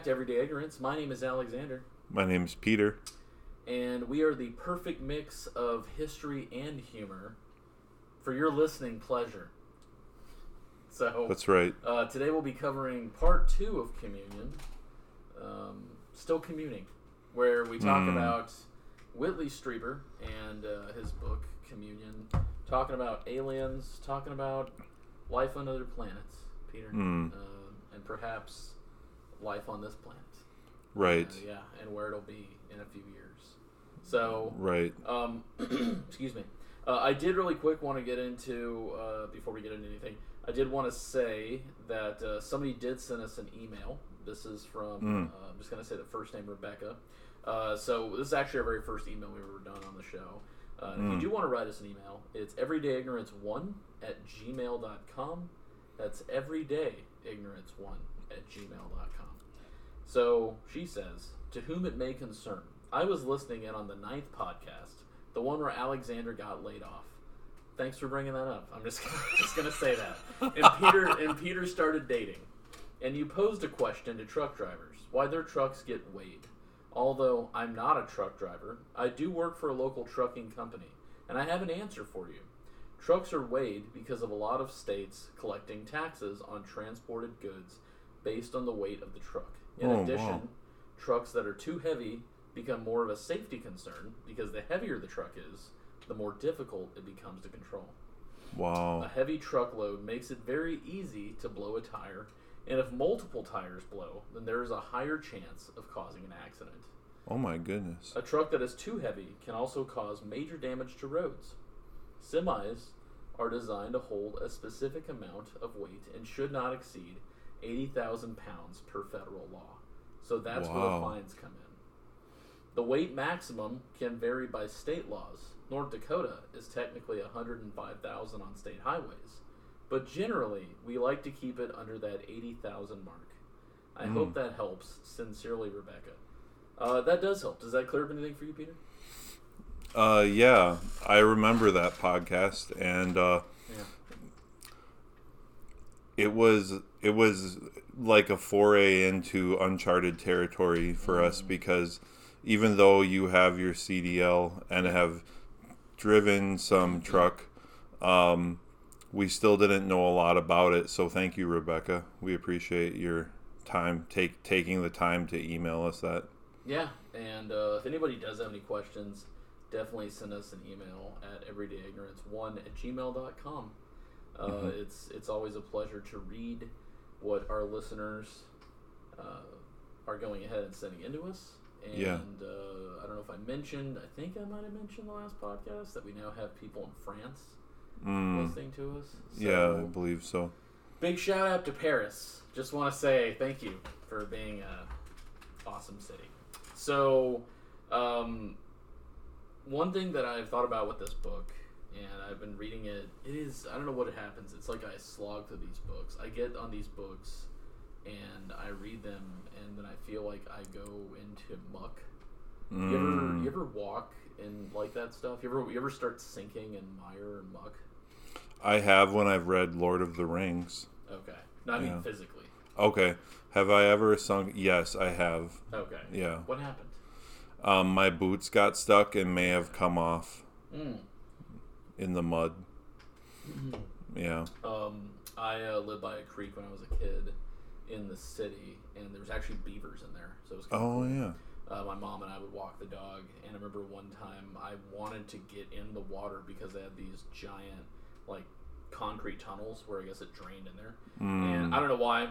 Back to Everyday Ignorance. My name is Alexander, My name is Peter. and we are the perfect mix of history and humor for your listening pleasure. So, That's right. uh, today we'll be covering part two of Communion, um, Still Communing, where we talk Mm. about Whitley Strieber and uh, his book, Communion, talking about aliens, talking about life on other planets, Peter, Mm. uh, and perhaps life on this planet. Right. Uh, yeah, and where it'll be in a few years. So, Right. um, excuse me. Uh, I did really quick want to get into uh, before we get into anything. I did want to say that uh, somebody did send us an email. This is from. Mm. Uh, I'm just going to say the first name Rebecca. Uh, so this is actually our very first email we've ever done on the show. Uh, and If Mm. you do want to write us an email, it's everydayignorance1 at gmail.com. That's everydayignorance1 at gmail.com. So she says, To whom it may concern, I was listening in on the ninth podcast, the one where Alexander got laid off. Thanks for bringing that up. I'm just just gonna say that. And Peter and Peter started dating, and you posed a question to truck drivers why their trucks get weighed. Although I'm not a truck driver, I do work for a local trucking company, and I have an answer for you. Trucks are weighed because of a lot of states collecting taxes on transported goods based on the weight of the truck. In Oh, wow. addition, trucks that are too heavy become more of a safety concern because the heavier the truck is, the more difficult it becomes to control. Wow. A Wow. heavy truckload makes it very easy to blow a tire, and if multiple tires blow, then there is a higher chance of causing an accident. Oh my goodness. A truck that is too heavy can also cause major damage to roads. Semis are designed to hold a specific amount of weight and should not exceed 80,000 pounds per federal law. So that's where the fines come in. The weight maximum can vary by state laws. North Dakota is technically 105,000 on state highways, but generally we like to keep it under that 80,000 mark. I Mm. hope that helps. Sincerely, Rebecca. Uh, that does help. Does that clear up anything for you, Peter? Uh, yeah, I remember that podcast, and uh, Yeah. It was it was like a foray into uncharted territory for us Mm. because even though you have your CDL and have driven some truck, um, we still didn't know a lot about it. So thank you, Rebecca. We appreciate your time take taking the time to email us that. Yeah, and uh, if anybody does have any questions, definitely send us an email at everydayignorance1 at gmail.com. Uh, Mhm. It's it's always a pleasure to read what our listeners uh, are going ahead and sending into us. And Yeah. uh, I don't know if I mentioned, I think I might have mentioned the last podcast that we now have people in France Mm, listening to us. yeah, I believe so. Big shout out to Paris. Just want to say thank you for being a awesome city. So, um, one thing that I've thought about with this book, and I've been reading it, it is I don't know what it happens. It's like I slog through these books. I get on these books, and I read them, and then I feel like I go into muck. You ever Mm. you ever walk in like that stuff? You ever you ever start sinking in mire and muck? I have when I've read Lord of the Rings. Okay, no, I mean Yeah. physically. Okay. Have I ever sunk? Yes, I have. Okay. Yeah. What happened? Um, my boots got stuck and may have come off Mm. In the mud. Yeah. Um, I uh, lived by a creek when I was a kid in the city, and there was actually beavers in there. So it was kind Oh of yeah. uh, my mom and I would walk the dog, and I remember one time I wanted to get in the water because they had these giant, like, concrete tunnels where I guess it drained in there. And Mm. I don't know why.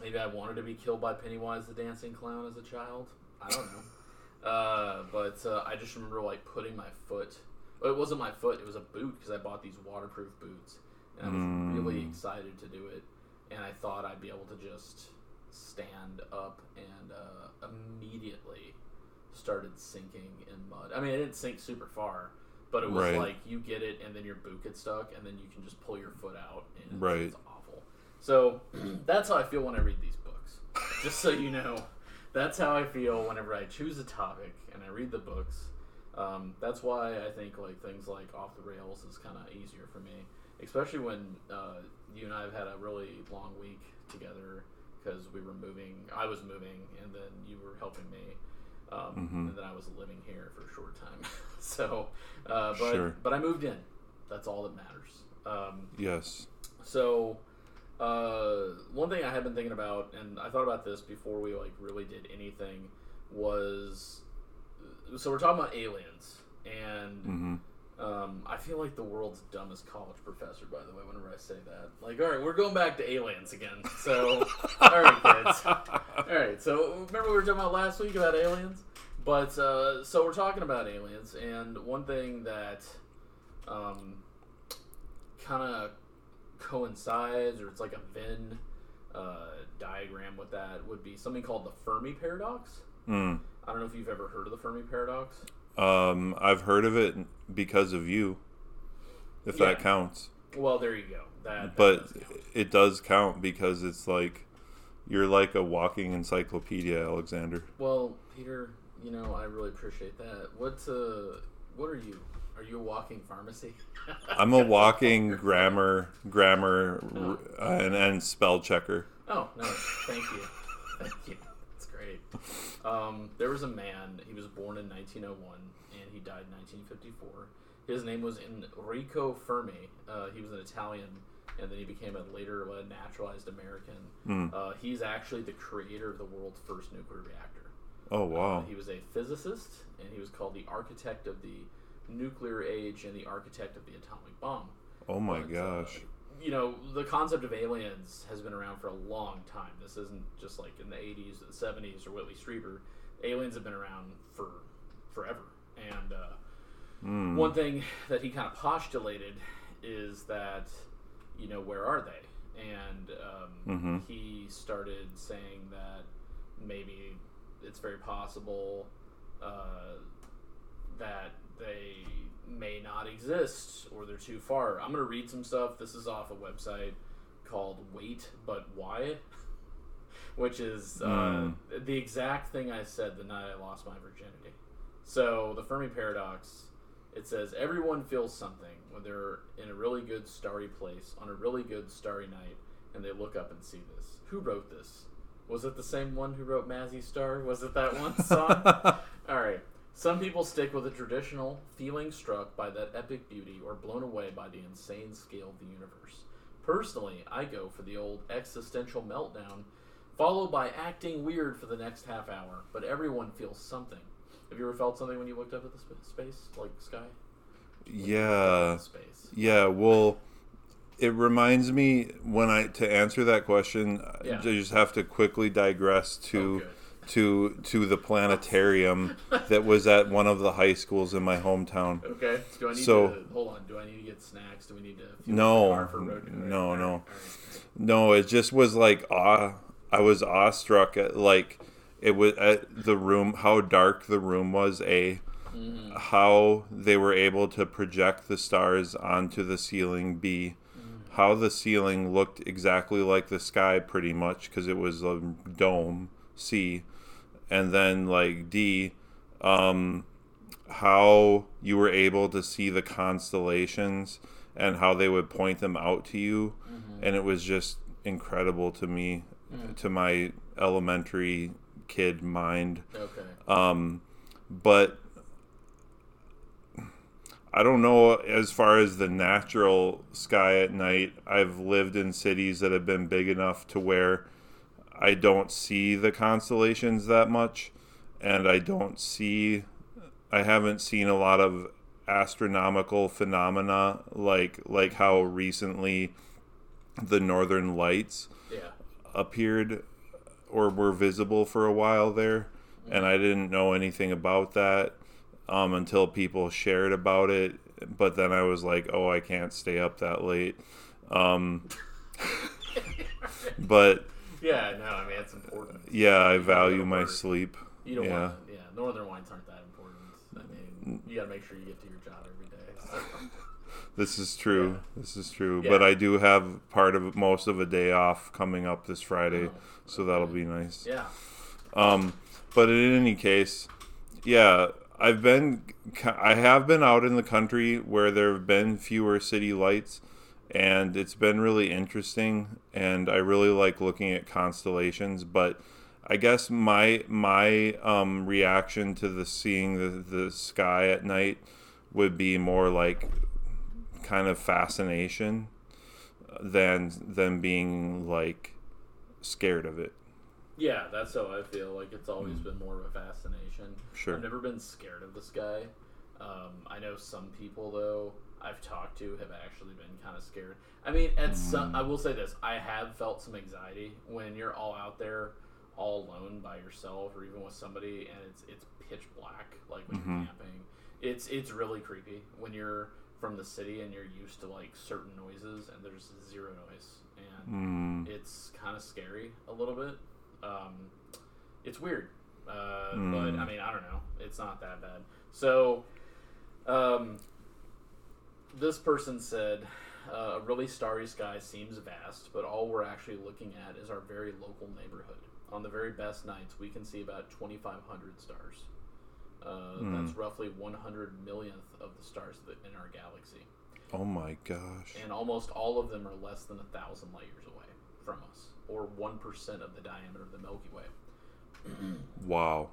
Maybe I wanted to be killed by Pennywise the dancing clown as a child. I don't know. uh, but uh, I just remember like putting my foot. Well, it wasn't my foot; it was a boot because I bought these waterproof boots, and I was Mm. really excited to do it. And I thought I'd be able to just stand up, and uh, immediately started sinking in mud. I mean, it didn't sink super far, but it was Right. like you get it, and then your boot gets stuck, and then you can just pull your foot out, and Right. it's awful. So that's how I feel when I read these books. Just so you know, that's how I feel whenever I choose a topic and I read the books. Um, that's why I think like things like off the rails is kind of easier for me, especially when uh, you and I have had a really long week together because we were moving. I was moving, and then you were helping me, um, Mhm. and then I was living here for a short time. so, uh, but Sure. but I moved in. That's all that matters. Um, Yes. so, uh, one thing I have been thinking about, and I thought about this before we like really did anything, was so we're talking about aliens, and hmm um, I feel like the world's dumbest college professor. By the way, whenever I say that, like, all right, we're going back to aliens again. So, all right, kids. All right, so remember we were talking about last week about aliens, but uh, so we're talking about aliens, and one thing that um, kind of coincides, or it's like a Venn uh, diagram with that, would be something called the Fermi paradox. Mm. I don't know if you've ever heard of the Fermi paradox. Um, I've heard of it because of you, if Yeah. that counts. Well, there you go. That, that But does it does count because it's like you're like a walking encyclopedia, Alexander. well, Peter, you know I really appreciate that. What's uh, what are you? Are you a walking pharmacy? I'm a walking grammar, grammar, r- and, and spell checker. Oh no! Thank you, thank you. Um, there was a man. He was born in 1901 and he died in 1954. His name was Enrico Fermi. Uh, he was an Italian, and then he became a later a naturalized American. Mm. Uh, he's actually the creator of the world's first nuclear reactor. Oh wow! Uh, he was a physicist, and he was called the architect of the nuclear age and the architect of the atomic bomb. Oh my uh, gosh! You know, the concept of aliens has been around for a long time. This isn't just like in the 80s or the 70s or Whitley Strieber. Aliens have been around for forever. And uh, Mm. one thing that he kind of postulated is that, you know, where are they? And um, Mhm. he started saying that maybe it's very possible uh, that they may not exist or they're too far. I'm going to read some stuff. This is off a website called Wait But Why, which is uh, Mm. the exact thing I said the night I lost my virginity. So, the Fermi paradox it says everyone feels something when they're in a really good starry place on a really good starry night and they look up and see this. Who wrote this? Was it the same one who wrote Mazzy Star? Was it that one song? Some people stick with a traditional feeling struck by that epic beauty or blown away by the insane scale of the universe. Personally, I go for the old existential meltdown, followed by acting weird for the next half hour. But everyone feels something. Have you ever felt something when you looked up at the sp- space, like sky? yeah, Space. yeah. Well, it reminds me when I to answer that question, Yeah. I just have to quickly digress Oh, to good. To to the planetarium that was at one of the high schools in my hometown. Okay. Do I need So- to hold on? Do I need to get snacks? Do we need to No. the car for road? No, no. right. No, it just was like awe. I was awestruck at like it was at the room how dark the room was. A Mhm. how they were able to project the stars onto the ceiling. B how the ceiling looked exactly like the sky pretty much because it was a dome. C and then like D um how you were able to see the constellations and how they would point them out to you and it was just incredible to me to my elementary kid mind Okay. um but I don't know as far as the natural sky at night. I've lived in cities that have been big enough to where I don't see the constellations that much and I don't see I haven't seen a lot of astronomical phenomena like like how recently the northern lights Yeah. appeared or were visible for a while there and I didn't know anything about that um, until people shared about it but then I was like oh I can't stay up that late um, but Yeah. No. I mean, it's important. yeah I value my sleep You don't yeah want. Yeah. Northern wines aren't that important. I mean, you got to make sure you get to your job every day. So. this is true this is true Yeah. but I do have part of most of a day off coming up this Friday Oh, so that'll be nice Yeah. Um, but in any case, yeah, I've been, I have been out in the country where there have been fewer city lights, and it's been really interesting. And I really like looking at constellations, but I guess my my um, reaction to the seeing the, the sky at night would be more like kind of fascination than than being like scared of it. Yeah, that's how I feel. Like it's always been more of a fascination. Sure. I've never been scared of the sky. Um, I know some people though I've talked to have actually been kind of scared. I mean, at some, I will say this: I have felt some anxiety when you're all out there, all alone by yourself, or even with somebody, and it's it's pitch black, like when you're camping. It's it's really creepy when you're from the city and you're used to like certain noises, and there's zero noise, and Mm, it's kind of scary a little bit. Um, it's weird, uh, Mm. but I mean, I don't know. It's not that bad. So, um, this person said, uh, "A really starry sky seems vast, but all we're actually looking at is our very local neighborhood. On the very best nights, we can see about 2,500 stars. Uh, That's roughly 100 millionth of the stars in our galaxy." oh my gosh. and almost all of them are less than a thousand light years away from us, or one percent of the diameter of the Milky Way. Wow.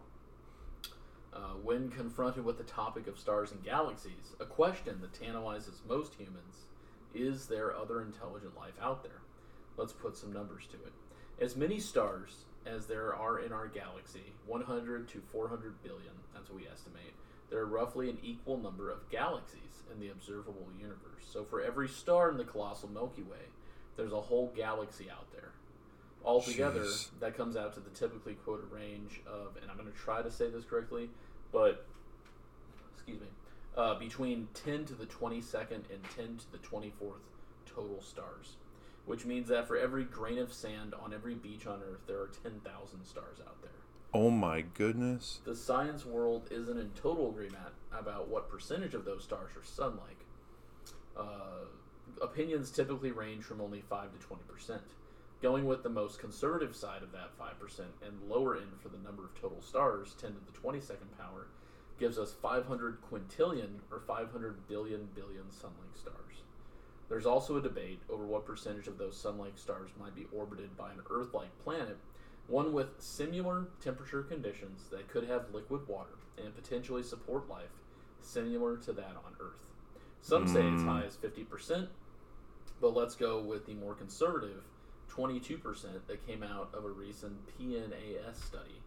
Uh, when confronted with the topic of stars and galaxies, a question that tantalizes most humans is there other intelligent life out there? Let's put some numbers to it. As many stars as there are in our galaxy, 100 to 400 billion, that's what we estimate, there are roughly an equal number of galaxies in the observable universe. So for every star in the colossal Milky Way, there's a whole galaxy out there. Altogether, Jeez. that comes out to the typically quoted range of, and I'm going to try to say this correctly, but excuse me, uh, between 10 to the 22nd and 10 to the 24th total stars, which means that for every grain of sand on every beach on Earth, there are 10,000 stars out there. Oh my goodness. The science world isn't in total agreement about what percentage of those stars are sun like. Uh, opinions typically range from only 5 to 20%. Going with the most conservative side of that 5% and lower end for the number of total stars, 10 to the 22nd power, gives us 500 quintillion or 500 billion billion sun like stars. There's also a debate over what percentage of those sun like stars might be orbited by an Earth like planet, one with similar temperature conditions that could have liquid water and potentially support life similar to that on Earth. Some say it's hmm. high as 50%, but let's go with the more conservative 22% that came out of a recent PNAS study.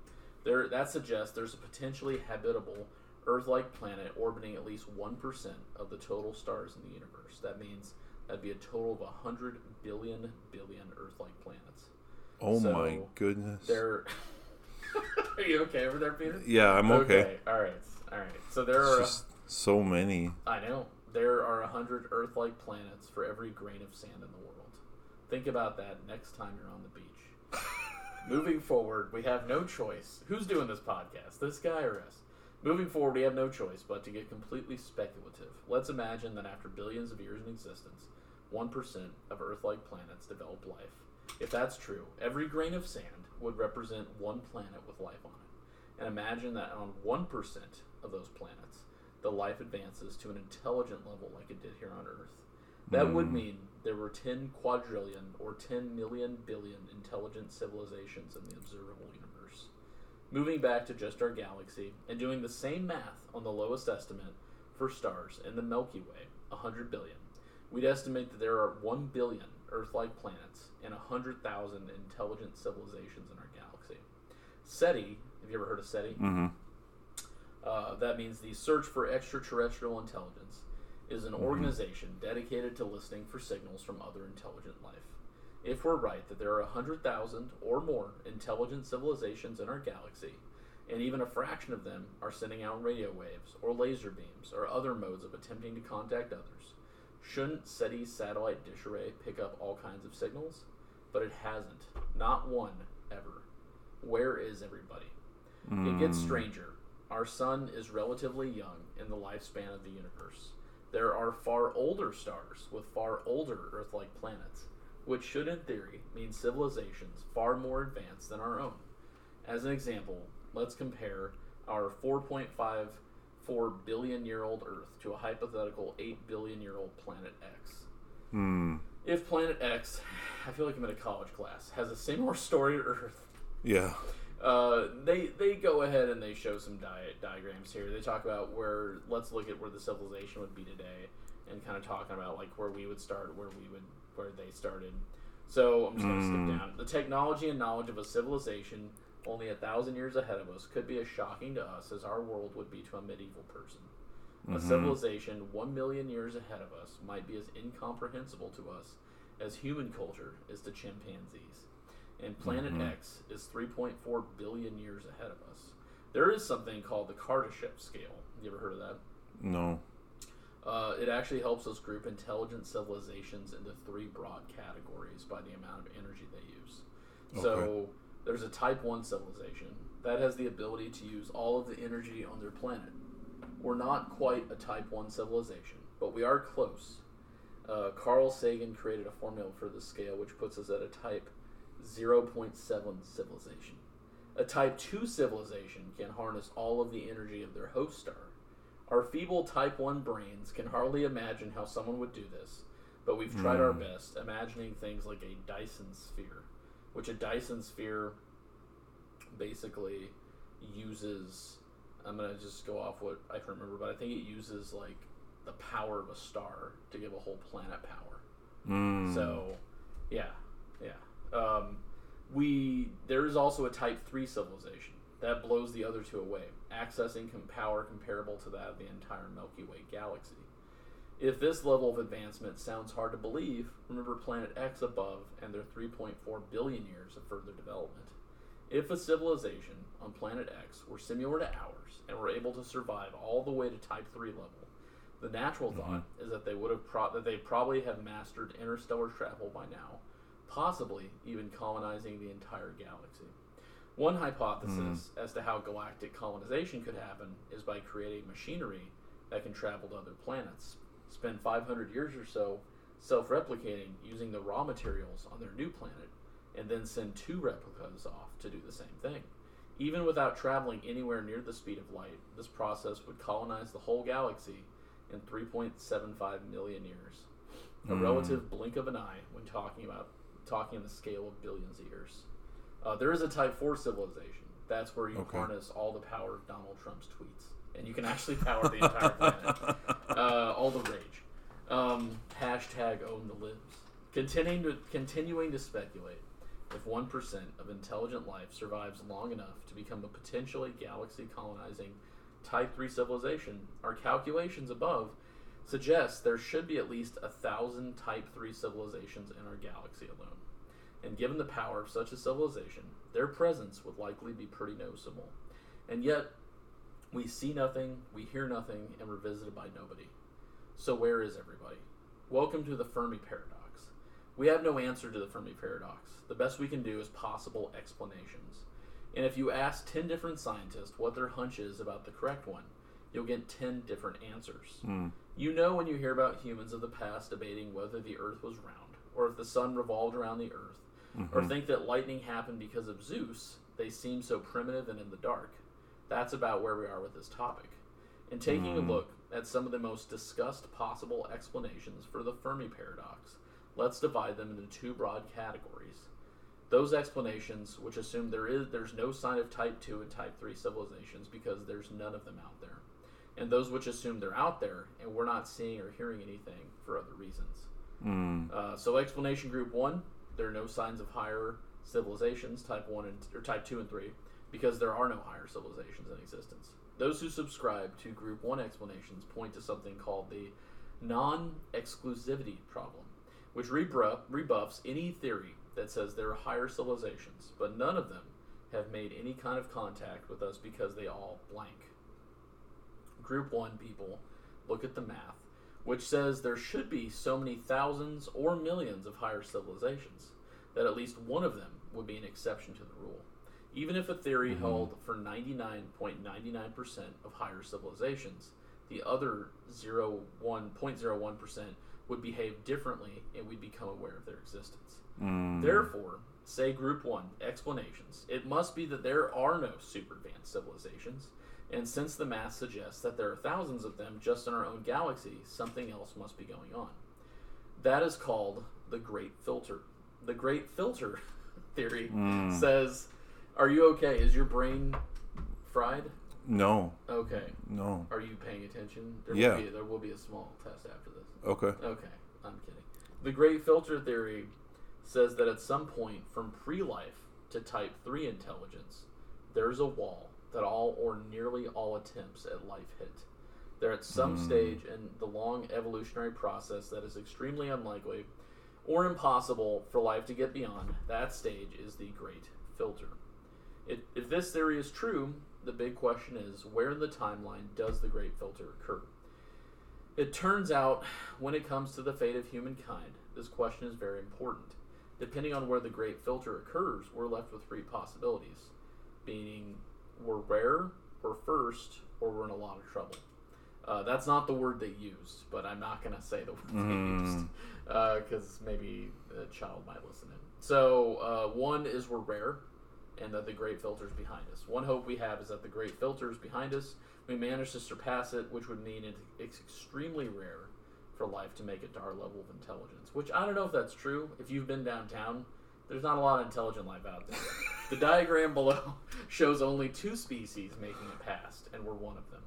There, that suggests there's a potentially habitable Earth-like planet orbiting at least 1% of the total stars in the universe. That means that'd be a total of 100 billion billion Earth-like planets. Oh So, my goodness. There. are you okay over there, Peter? Yeah, I'm okay. All right. All right. So there It's are. just so many. I know. There are a hundred Earth-like planets for every grain of sand in the world. Think about that next time you're on the beach. Moving forward, we have no choice. Who's doing this podcast? This guy or us? Moving forward, we have no choice but to get completely speculative. Let's imagine that after billions of years in existence, 1% of Earth-like planets developed life. If that's true, every grain of sand would represent one planet with life on it. And imagine that on 1% of those planets, the life advances to an intelligent level like it did here on Earth. That would mean there were 10 quadrillion or 10 million billion intelligent civilizations in the observable universe. Moving back to just our galaxy and doing the same math on the lowest estimate for stars in the Milky Way, 100 billion, we'd estimate that there are 1 billion Earth like planets and 100,000 intelligent civilizations in our galaxy. SETI, have you ever heard of SETI? hmm Uh, that means the Search for Extraterrestrial Intelligence is an organization dedicated to listening for signals from other intelligent life. If we're right that there are 100,000 or more intelligent civilizations in our galaxy, and even a fraction of them are sending out radio waves or laser beams or other modes of attempting to contact others, shouldn't SETI's satellite dish array pick up all kinds of signals? But it hasn't. Not one, ever. Where is everybody? It gets hmm. stranger. Our sun is relatively young in the lifespan of the universe. There are far older stars with far older Earth like planets, which should, in theory, mean civilizations far more advanced than our own. As an example, let's compare our 4.54 billion year old Earth to a hypothetical 8 billion year old planet X. Hmm. If Planet X, I feel like I'm in a college class, has a similar story to Earth, Yeah. Uh, they they go ahead and they show some di- diagrams here. They talk about where let's look at where the civilization would be today, and kind of talking about like where we would start, where we would where they started. So I'm just going to Mm. skip down. The technology and knowledge of a civilization only a thousand years ahead of us could be as shocking to us as our world would be to a medieval person. A Mhm. civilization one million years ahead of us might be as incomprehensible to us as human culture is to chimpanzees. And Planet Mhm. X is 3.4 billion years ahead of us. There is something called the Kardashev scale. You ever heard of that? No. Uh, it actually helps us group intelligent civilizations into three broad categories by the amount of energy they use. So there's a type 1 civilization that has the ability to use all of the energy on their planet. We're not quite a type 1 civilization, but we are close. Uh, Carl Sagan created a formula for this scale which puts us at a type 0.7 civilization. A type 2 civilization can harness all of the energy of their host star. Our feeble type 1 brains can hardly imagine how someone would do this, but we've tried our Hmm. best imagining things like a Dyson sphere, which a Dyson sphere basically uses. I'm gonna just go off what I can remember, but I think it uses like the power of a star to give a whole planet power. Mm. So, yeah. Um, we there is also a Type Three civilization that blows the other two away, accessing power comparable to that of the entire Milky Way galaxy. If this level of advancement sounds hard to believe, remember Planet X above and their 3.4 billion years of further development. If a civilization on Planet X were similar to ours and were able to survive all the way to Type 3 level, the natural thought is that they would have pro- that they probably have mastered interstellar travel by now, possibly even colonizing the entire galaxy. One hypothesis as to how galactic colonization could happen is by creating machinery that can travel to other planets, spend 500 years or so self replicating using the raw materials on their new planet, and then send two replicas off to do the same thing. Even without traveling anywhere near the speed of light, this process would colonize the whole galaxy in 3.75 million years. A Hmm. relative blink of an eye when talking about talking on the scale of billions of years. Uh, there is a Type 4 civilization. That's where you Okay. harness all the power of Donald Trump's tweets. And you can actually power the entire planet. Uh, all the rage. Um, hashtag own the libs. Continuing to, continuing to speculate if 1% of intelligent life survives long enough to become a potentially galaxy colonizing Type 3 civilization, our calculations above suggest there should be at least a thousand Type 3 civilizations in our galaxy alone. And given the power of such a civilization, their presence would likely be pretty noticeable. And yet, we see nothing, we hear nothing, and we're visited by nobody. So, where is everybody? Welcome to the Fermi paradox. We have no answer to the Fermi paradox. The best we can do is possible explanations. And if you ask 10 different scientists what their hunch is about the correct one, you'll get 10 different answers. Hmm. You know when you hear about humans of the past debating whether the earth was round, or if the sun revolved around the earth, or Mhm. think that lightning happened because of Zeus, they seem so primitive and in the dark. That's about where we are with this topic. In taking Mm. a look at some of the most discussed possible explanations for the Fermi paradox, let's divide them into two broad categories. Those explanations which assume there is there's no sign of type 2 and type 3 civilizations because there's none of them out there. And those which assume they're out there and we're not seeing or hearing anything for other reasons. Hmm. Uh, so explanation group one, there are no signs of higher civilizations, type one and or type two and three, because there are no higher civilizations in existence. Those who subscribe to group one explanations point to something called the non-exclusivity problem, which rebuffs any theory that says there are higher civilizations, but none of them have made any kind of contact with us because they all blank. Group one people look at the math which says there should be so many thousands or millions of higher civilizations that at least one of them would be an exception to the rule. Even if a theory Mhm. held for 99.99% of higher civilizations, the other 0.01% would behave differently and we'd become aware of their existence. Hmm. Therefore, say group one, explanations, it must be that there are no super advanced civilizations, and since the math suggests that there are thousands of them just in our own galaxy, something else must be going on. That is called the Great Filter. The Great Filter theory Mm. says, "Are you okay? Is your brain fried? No, Okay. no. Are you paying attention? There Yeah. Will be, there will be a small test after this. Okay. Okay, I'm kidding. The Great Filter theory says that at some point from pre-life to Type Three intelligence, there's a wall that all or nearly all attempts at life hit. They're at some Hmm. stage in the long evolutionary process that is extremely unlikely or impossible for life to get beyond. That stage is the Great Filter. It, if this theory is true, the big question is where in the timeline does the Great Filter occur? It turns out, when it comes to the fate of humankind, this question is very important. Depending on where the Great Filter occurs, we're left with three possibilities, meaning we're rare, we're first, or we're in a lot of trouble. Uh, that's not the word they used, but I'm not going to say the word they used Mm. because maybe a child might listen in. So uh, one is we're rare, and that the Great Filter is behind us. One hope we have is that the Great Filter is behind us. We manage to surpass it, which would mean it's extremely rare for life to make it to our level of intelligence. Which I don't know if that's true. If you've been downtown, there's not a lot of intelligent life out there. the diagram below shows only two species making it past, and we're one of them.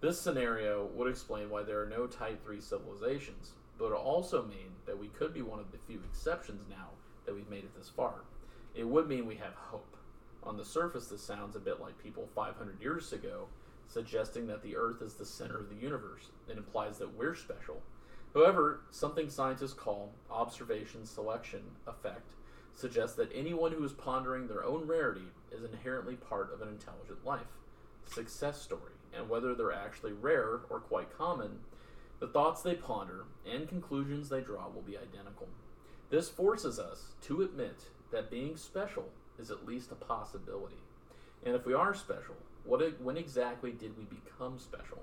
This scenario would explain why there are no Type 3 civilizations, but it also mean that we could be one of the few exceptions now that we've made it this far. It would mean we have hope. On the surface, this sounds a bit like people 500 years ago suggesting that the Earth is the center of the universe. It implies that we're special. However, something scientists call observation selection effect suggests that anyone who is pondering their own rarity is inherently part of an intelligent life. Success story, and whether they're actually rare or quite common, the thoughts they ponder and conclusions they draw will be identical. This forces us to admit that being special is at least a possibility. And if we are special, what when exactly did we become special?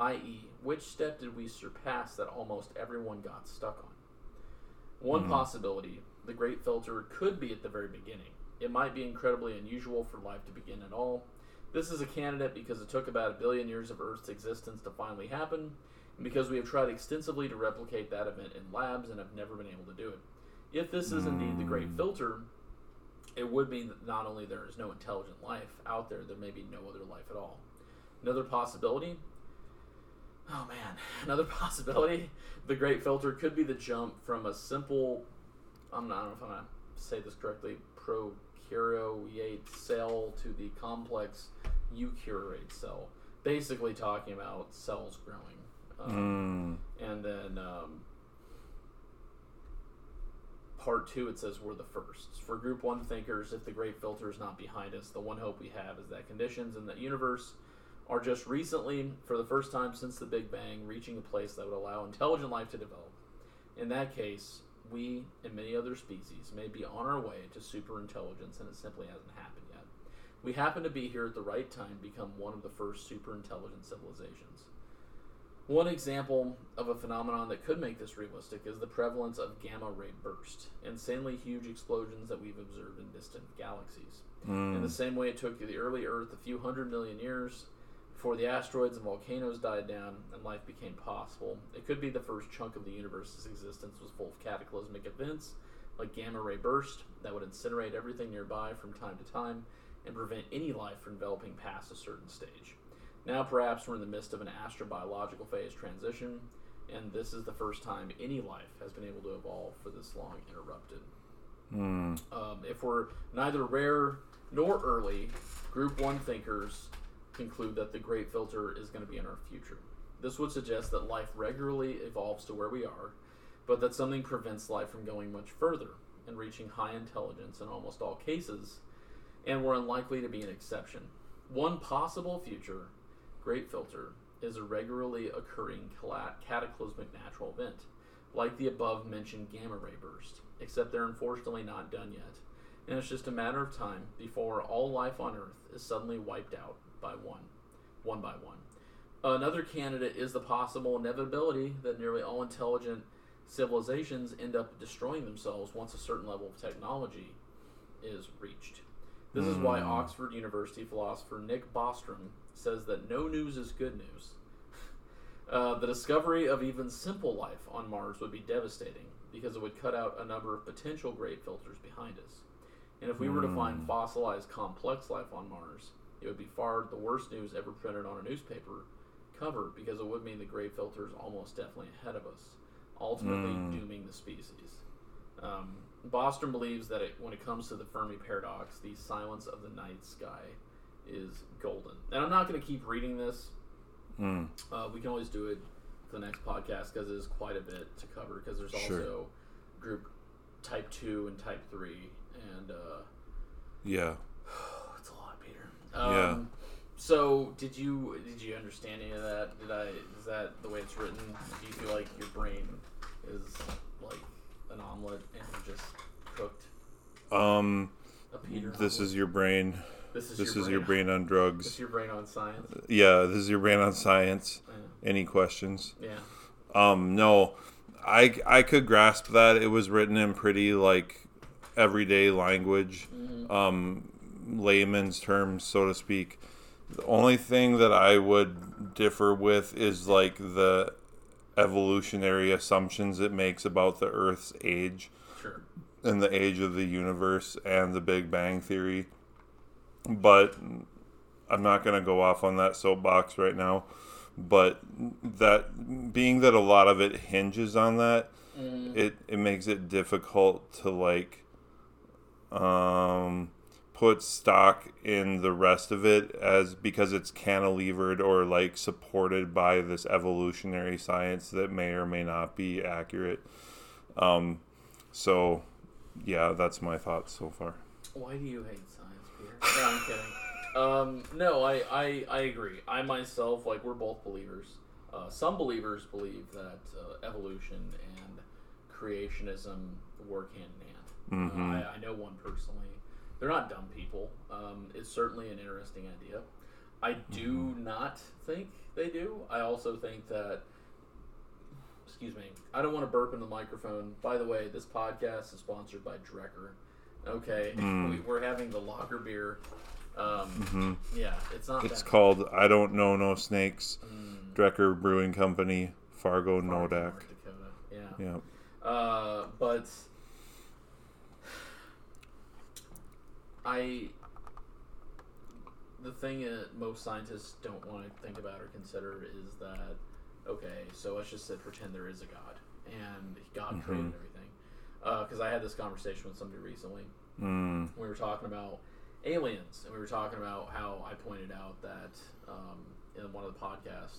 i.e., which step did we surpass that almost everyone got stuck on? One Hmm. possibility, the great filter, could be at the very beginning. It might be incredibly unusual for life to begin at all. This is a candidate because it took about a billion years of Earth's existence to finally happen, and because we have tried extensively to replicate that event in labs and have never been able to do it. If this is indeed the great filter, it would mean that not only there is no intelligent life out there, there may be no other life at all. Another possibility. Oh man, another possibility. The great filter could be the jump from a simple. I'm not I don't know if I'm gonna say this correctly. prokaryote cell to the complex eukaryote cell. Basically, talking about cells growing. Um, Mm. and then um, part two, it says we're the first. For group one thinkers, if the great filter is not behind us, the one hope we have is that conditions in the universe are just recently, for the first time since the Big Bang, reaching a place that would allow intelligent life to develop. In that case, we and many other species may be on our way to superintelligence, and it simply hasn't happened yet. We happen to be here at the right time, to become one of the first superintelligent civilizations. One example of a phenomenon that could make this realistic is the prevalence of gamma ray burst, insanely huge explosions that we've observed in distant galaxies. In the Mm. same way it took the early Earth a few hundred million years before the asteroids and volcanoes died down and life became possible, it could be the first chunk of the universe's existence was full of cataclysmic events like gamma ray burst that would incinerate everything nearby from time to time and prevent any life from developing past a certain stage. Now, perhaps we're in the midst of an astrobiological phase transition, and this is the first time any life has been able to evolve for this long interrupted. Mm. Um, if we're neither rare nor early, Group 1 thinkers conclude that the Great Filter is going to be in our future. This would suggest that life regularly evolves to where we are, but that something prevents life from going much further and reaching high intelligence in almost all cases, and we're unlikely to be an exception. One possible future Great Filter is a regularly occurring cataclysmic natural event, like the above mentioned gamma ray burst, except they're unfortunately not done yet, and it's just a matter of time before all life on Earth is suddenly wiped out by one, one by one. Another candidate is the possible inevitability that nearly all intelligent civilizations end up destroying themselves once a certain level of technology is reached. This is why Hmm. Oxford University philosopher Nick Bostrom says that no news is good news. Uh, the discovery of even simple life on Mars would be devastating because it would cut out a number of potential great filters behind us. And if we were to find fossilized complex life on Mars, it would be far the worst news ever printed on a newspaper cover because it would mean the great filter is almost definitely ahead of us, ultimately dooming the species. Um, Bostrom believes that it, when it comes to the Fermi paradox, the silence of the night sky is golden. And I'm not going to keep reading this. Mm. Uh, we can always do it for the next podcast because it is quite a bit to cover. Because there's Sure. also group type two and type three, and uh, Yeah. oh, it's a lot, Peter. Um, Yeah. So, did you did you understand any of that? Did I? Is that the way it's written? Do you feel like your brain is like an omelet and just cooked Um, this omelet? is your brain. this is This your is your brain. brain on This drugs. is your brain on science. Yeah, this is your brain on science. Yeah. Any questions? yeah. Um, no, I I could grasp that. It was written in pretty like everyday language, um, layman's terms, so to speak. The only thing that I would differ with is like the evolutionary assumptions it makes about the Earth's age Sure. and the age of the universe and the Big Bang Theory. But I'm not going to go off on that soapbox right now. But that being that a lot of it hinges on that, Mm, it it makes it difficult to like um put stock in the rest of it as because it's cantilevered or like supported by this evolutionary science that may or may not be accurate. Um so yeah, that's my thoughts so far. Why do you hate science, Peter? No, I'm kidding. Um, no, I, I, I agree. I myself, like, we're both believers. Uh, some believers believe that uh, evolution and creationism work hand in hand. Mhm. Uh, I, I know one personally. They're not dumb people. Um, it's certainly an interesting idea. I do not think they do. I also think that excuse me. I don't want to burp in the microphone. By the way, this podcast is sponsored by Drekker. Okay, Mm. we, we're having the lager beer. Um, Mhm. Yeah, it's not. It's called I don't know no snakes. Mm, Drekker Brewing Company, Fargo, Fargo, Nodak. North Dakota. Yeah. Yeah. Uh, but I, the thing that most scientists don't want to think about or consider is that okay, so let's just say, pretend there is a God and God Mhm. created everything. Because I had this conversation with somebody recently. Mm. we were talking about aliens, and we were talking about how I pointed out that um, in one of the podcasts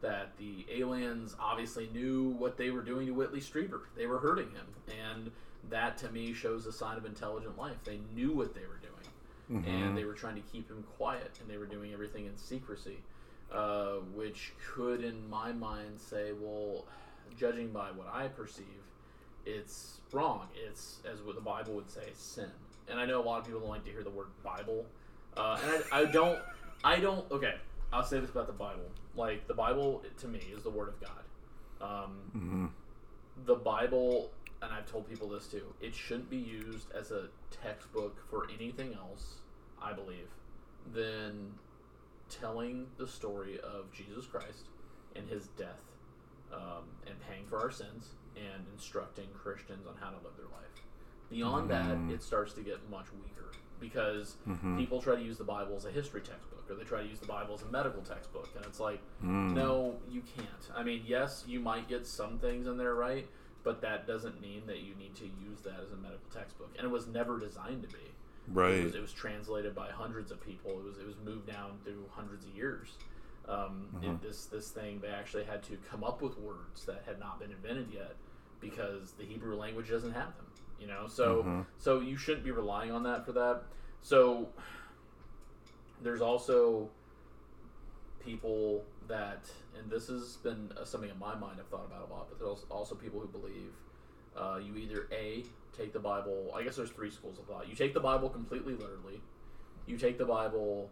that the aliens obviously knew what they were doing to Whitley Strieber. They were hurting him, and that to me shows a sign of intelligent life. They knew what they were doing, Mhm. and they were trying to keep him quiet, and they were doing everything in secrecy, uh, which could, in my mind, say, well, judging by what I perceive, it's wrong. It's as what the Bible would say, sin. And I know a lot of people don't like to hear the word Bible, uh, and I, I don't. I don't. Okay, I'll say this about the Bible. Like the Bible to me is the Word of God. Um, Mhm. the Bible, and I've told people this too, it shouldn't be used as a textbook for anything else, I believe, than telling the story of Jesus Christ and his death um, and paying for our sins and instructing Christians on how to live their life. Beyond Mhm. that, it starts to get much weaker because Mhm. people try to use the Bible as a history textbook or they try to use the Bible as a medical textbook. And it's like, Mm. no, you can't. I mean, yes, you might get some things in there right, but that doesn't mean that you need to use that as a medical textbook. And it was never designed to be. It Right. was, it was translated by hundreds of people. It was it was moved down through hundreds of years. Um, it- this this thing they actually had to come up with words that had not been invented yet because the Hebrew language doesn't have them. You know, so Mhm. so you shouldn't be relying on that for that. So there's also people that, and this has been uh, something in my mind I've thought about a lot, but there's also people who believe uh, you either a take the Bible. I guess there's three schools of thought. You take the Bible completely literally. You take the Bible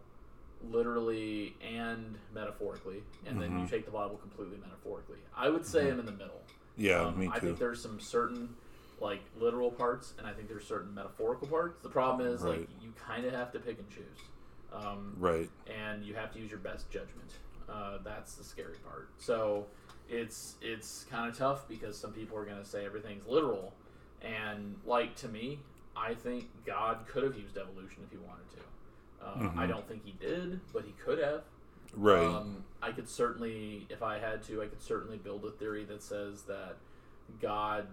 literally and metaphorically, and then you Mhm. take the Bible completely metaphorically. I would say I'm in the middle. Yeah, Um, me I think there's some certain like literal parts, and I think there's certain metaphorical parts. The problem is like you kind of have to pick and choose, um, right. and you have to use your best judgment. Uh, that's the scary part. So it's it's kind of tough because some people are going to say everything's literal, and like to me, I think God could have used evolution if he wanted to. Uh, I Mhm. don't think he did, but he could have. Right. Um, I could certainly, if I had to, I could certainly build a theory that says that God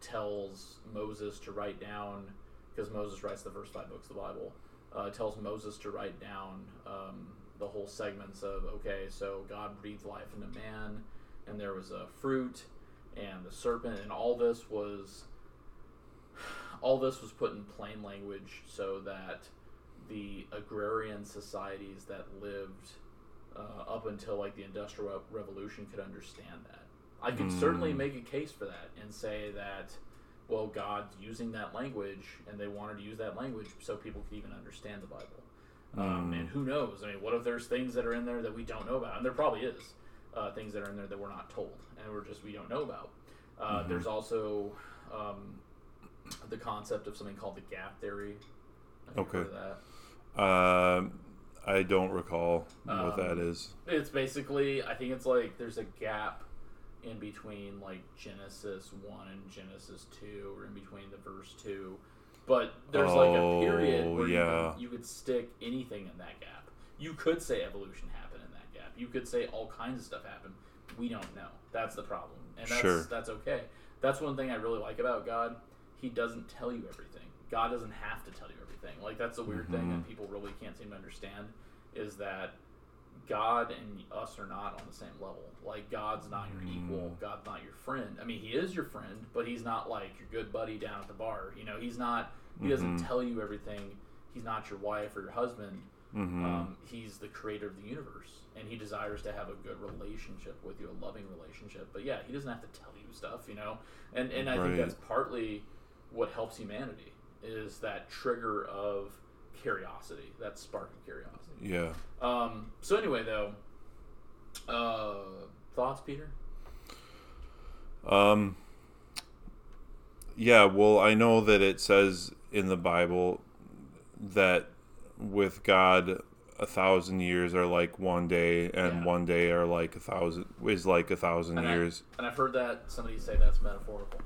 tells Moses to write down, because Moses writes the first five books of the Bible, uh, tells Moses to write down um, the whole segments of, okay, so God breathed life into man, and there was a fruit, and the serpent, and all this was. All this was put in plain language so that the agrarian societies that lived uh, up until like the industrial revolution could understand that. I could certainly Mm. make a case for that and say that, well, God's using that language, and they wanted to use that language so people could even understand the Bible. Um, and who knows? I mean, what if there's things that are in there that we don't know about? And there probably is uh, things that are in there that we're not told, and we're just we don't know about. Uh, Mhm. There's also um, the concept of something called the gap theory. Okay. that? Uh, I don't recall Um, what that is. It's basically, I think it's like there's a gap in between like Genesis 1 and Genesis 2, or in between the verse 2. But there's like a period Oh, where yeah. you, could, you could stick anything in that gap. You could say evolution happened in that gap. You could say all kinds of stuff happened. We don't know. That's the problem. And that's, Sure. that's okay. That's one thing I really like about God. He doesn't tell you everything. God doesn't have to tell you everything. Like that's the weird thing mm-hmm. that people really can't seem to understand is that God and us are not on the same level. Like God's not your equal. Mm. God's not your friend. I mean, He is your friend, but He's not like your good buddy down at the bar. You know, He's not. He doesn't Mhm. tell you everything. He's not your wife or your husband. hmm Um, he's the creator of the universe, and He desires to have a good relationship with you, a loving relationship. But yeah, He doesn't have to tell you stuff. You know, and and I think that's partly what helps humanity is that trigger of curiosity, that spark of curiosity. Yeah. Um, so anyway, though, uh, thoughts, Peter? Um, yeah, well, I know that it says in the Bible that with God, a thousand years are like one day, and Yeah. one day are like a thousand is like a thousand And I- years. And I've heard that somebody say that's metaphorical.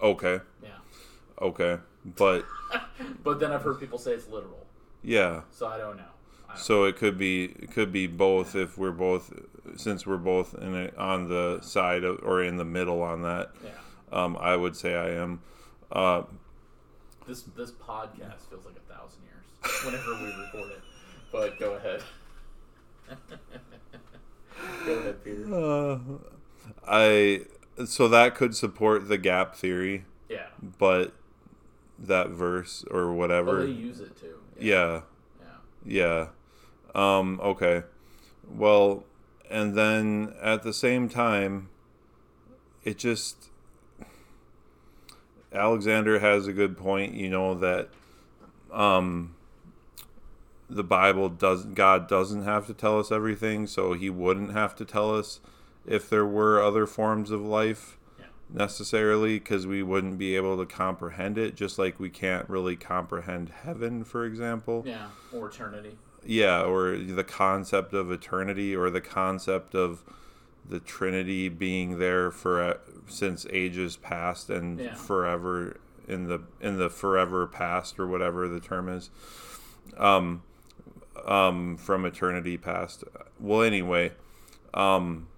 Okay, Yeah, okay, but but then I've heard people say it's literal. yeah, So I don't know. I don't so it could be it could be both if we're both since we're both in it on the side of or in the middle on that. yeah. Um, I would say I am. Uh, This this podcast feels like a thousand years whenever we record it. But go ahead. go ahead, Peter. Uh, I so that could support the gap theory, Yeah. but that verse or whatever. they use it too. yeah, Yeah. yeah. Um, okay. Well, and then at the same time, it just Alexander has a good point. You know that um, the Bible doesn't, God doesn't have to tell us everything, so He wouldn't have to tell us if there were other forms of life Yeah. necessarily, because we wouldn't be able to comprehend it. Just like we can't really comprehend heaven, for example. Yeah. Or eternity. Yeah, or the concept of eternity, or the concept of the Trinity being there for uh, since ages past and Yeah. forever in the in the forever past or whatever the term is, um, um, from eternity past. Well, anyway, um,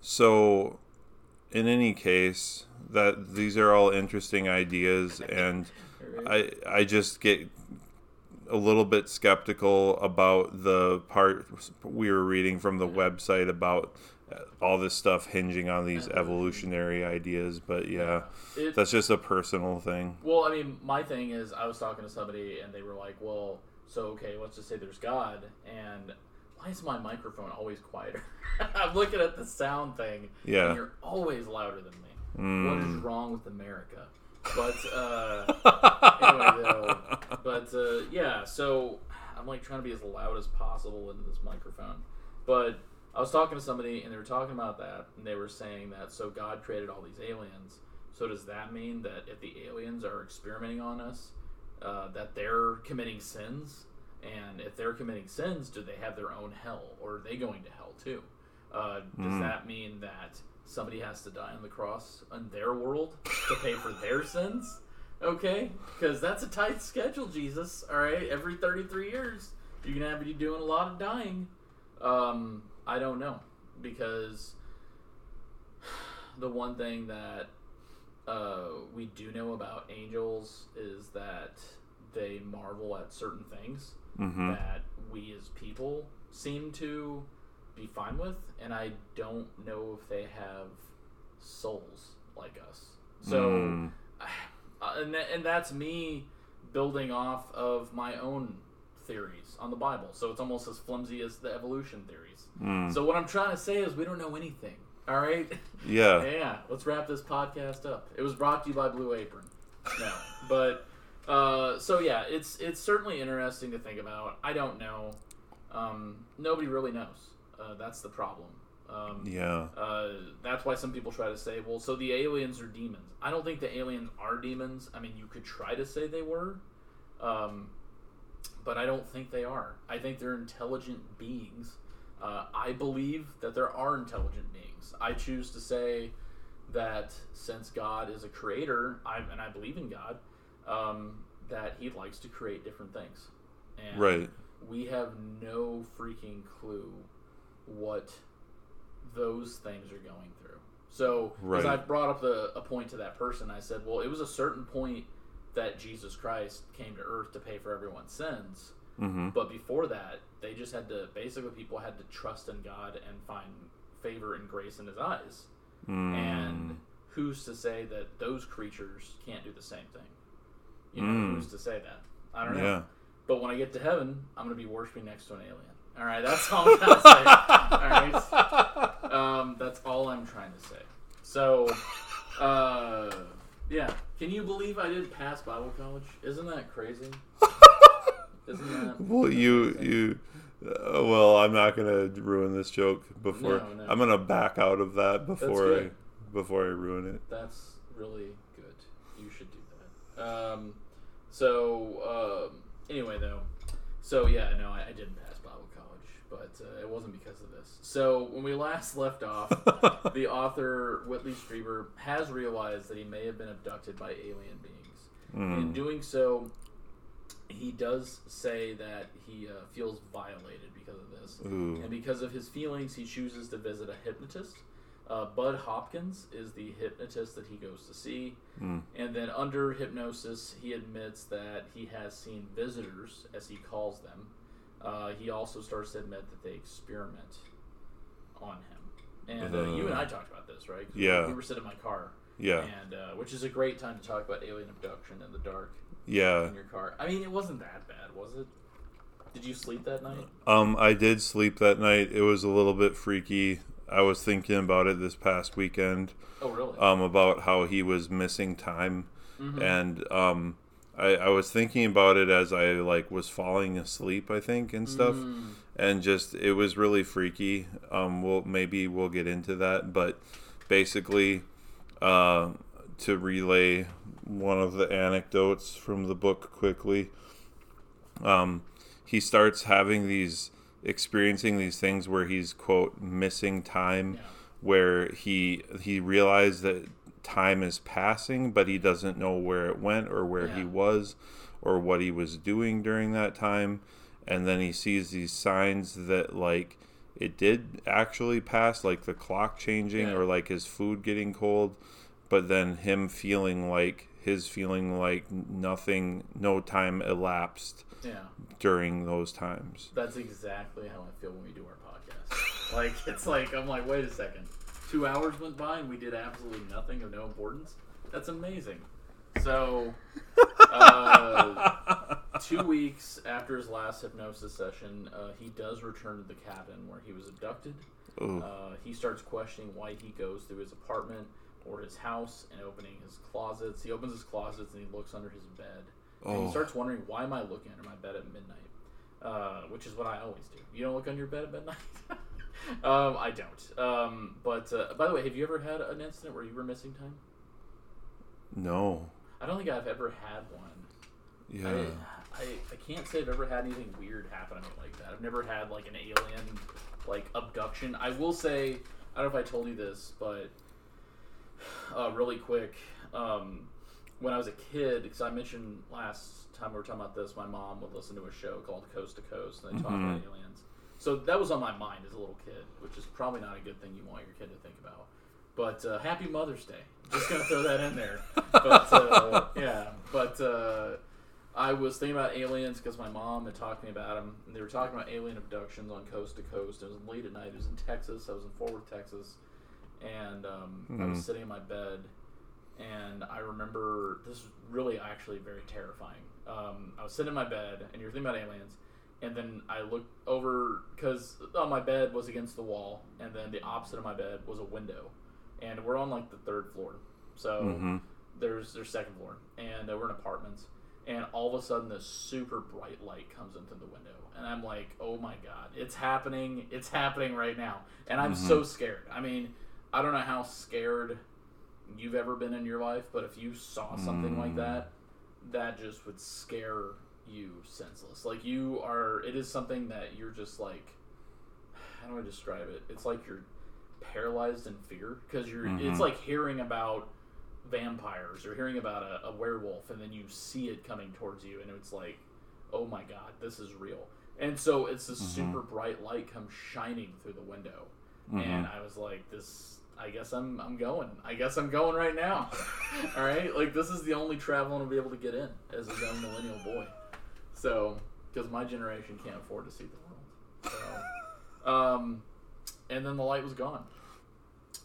so in any case, that these are all interesting ideas and. I I just get a little bit skeptical about the part we were reading from the website about all this stuff hinging on these evolutionary ideas. But yeah, It- that's just a personal thing. Well, I mean, my thing is, I was talking to somebody, and they were like, "Well, so okay, let's just say there's God, and why is my microphone always quieter? I'm looking at the sound thing, Yeah. and you're always louder than me. Mm. What is wrong with America?" But uh, anyway, though, but uh, yeah, so I'm like trying to be as loud as possible in this microphone. But I was talking to somebody, and they were talking about that, and they were saying that so God created all these aliens. So does that mean that if the aliens are experimenting on us, uh, that they're committing sins? And if they're committing sins, do they have their own hell, or are they going to hell too? Uh, does Mm. that mean that somebody has to die on the cross in their world to pay for their sins? Okay, because that's a tight schedule, Jesus. All right, every thirty-three years, you're gonna have to be doing a lot of dying. Um, I don't know because the one thing that uh, we do know about angels is that they marvel at certain things Mm-hmm. that we as people seem to be fine with, and I don't know if they have souls like us. So, Mm. uh, and that, and that's me building off of my own theories on the Bible. So it's almost as flimsy as the evolution theories. Mm. So what I'm trying to say is we don't know anything. All right. yeah. Yeah, let's wrap this podcast up. It was brought to you by Blue Apron. No, but uh, so yeah, it's it's certainly interesting to think about. I don't know. Um, nobody really knows. Uh, that's the problem. Um, Yeah. uh, that's why some people try to say, well, so the aliens are demons. I don't think the aliens are demons. I mean, you could try to say they were, um, but I don't think they are. I think they're intelligent beings. Uh, I believe that there are intelligent beings. I choose to say that since God is a creator, I, and I believe in God, um, that He likes to create different things. And Right. we have no freaking clue what those things are going through. So, as Right. I brought up the, a point to that person, I said, well, it was a certain point that Jesus Christ came to earth to pay for everyone's sins. Mm-hmm. But before that, they just had to, basically, people had to trust in God and find favor and grace in His eyes. Mm. And who's to say that those creatures can't do the same thing? You know, Mm. who's to say that? I don't know. yeah. But when I get to heaven, I'm going to be worshiping next to an alien. All right, that's all I'm trying to say. All right, um, that's all I'm trying to say. So, uh, yeah. Can you believe I didn't pass Bible college? Isn't that crazy? Isn't that? Well, you you. Uh, well, I'm not gonna ruin this joke before. No, no. I'm gonna back out of that before I before I ruin it. That's really good. You should do that. Um, so um, anyway, though, so yeah, no, I, I didn't pass Bible college, but uh, it wasn't because of this. So when we last left off, the author Whitley Strieber has realized that he may have been abducted by alien beings. In Mm. doing so, he does say that he uh, feels violated because of this. Ooh. And because of his feelings, he chooses to visit a hypnotist. Uh, Bud Hopkins is the hypnotist that he goes to see. Mm. And then, under hypnosis, he admits that he has seen visitors, as he calls them. Uh, he also starts to admit that they experiment on him. And uh, you and I talked about this, right? Yeah. We were sitting in my car, Yeah. and uh, which is a great time to talk about alien abduction in the dark Yeah. in your car. I mean, it wasn't that bad, was it? Did you sleep that night? Um, I did sleep that night. It was a little bit freaky. I was thinking about it this past weekend. Oh, really? Um, about how he was missing time, Mhm. and um, I, I was thinking about it as I like was falling asleep. I think and stuff. Mm. and just it was really freaky. Um, we'll maybe we'll get into that, but basically, uh, to relay one of the anecdotes from the book quickly, um, he starts having these experiencing these things where he's quote missing time, Yeah. where he he realized that time is passing, but he doesn't know where it went or where he was or what he was doing during that time and then he sees these signs that like it did actually pass like the clock changing Yeah. or like his food getting cold but then him feeling like his feeling like nothing no time elapsed Yeah, during those times that's exactly how I feel when we do our podcast. like, it's like, I'm like, wait a second. Two hours went by and we did absolutely nothing of no importance? That's amazing. So, uh, two weeks after his last hypnosis session, uh, he does return to the cabin where he was abducted. Uh, he starts questioning why he goes through his apartment or his house and opening his closets. He opens his closets and he looks under his bed. And he Oh. starts wondering, why am I looking under my bed at midnight? Uh, which is what I always do. You don't look under your bed at midnight? um, I don't. Um, but uh, by the way, have you ever had an incident where you were missing time? no I don't think I've ever had one. yeah I, I, I can't say I've ever had anything weird happen to me like that. I've never had like an alien like abduction. I will say, I don't know if I told you this, but uh, really quick, um, when I was a kid, because I mentioned last time we were talking about this, my mom would listen to a show called Coast to Coast, and they talked about aliens. So that was on my mind as a little kid, which is probably not a good thing you want your kid to think about. But uh, Happy Mother's Day. Just gonna throw that in there. But uh, yeah, but uh, I was thinking about aliens because my mom had talked to me about them. And they were talking about alien abductions on Coast to Coast. It was late at night. It was in Texas. I was in Fort Worth, Texas, and um, I was Mhm. sitting in my bed, and I remember this was really actually very terrifying. Um, I was sitting in my bed, and you're thinking about aliens, and then I looked over because on my bed was against the wall, and then the opposite of my bed was a window, and we're on like the third floor, so hmm there's there's second floor, and uh, we're in apartments, and all of a sudden this super bright light comes into the window, and I'm like, oh my god, it's happening, it's happening right now, and I'm so scared. I mean, I don't know how scared you've ever been in your life, but if you saw something like Mm. that, that just would scare you senseless. Like you are, it is something that you're just like, how do I describe it? It's like you're paralyzed in fear because you're. It's Mhm. like hearing about vampires or hearing about a, a werewolf and then you see it coming towards you and it's like, oh my god, this is real. And so it's this super bright light comes shining through the window, and I was like, this. I guess I'm I'm going. I guess I'm going right now. All right, like this is the only travel I'll be able to get in as a young millennial boy. So, because my generation can't afford to see the world. So, um, and then the light was gone,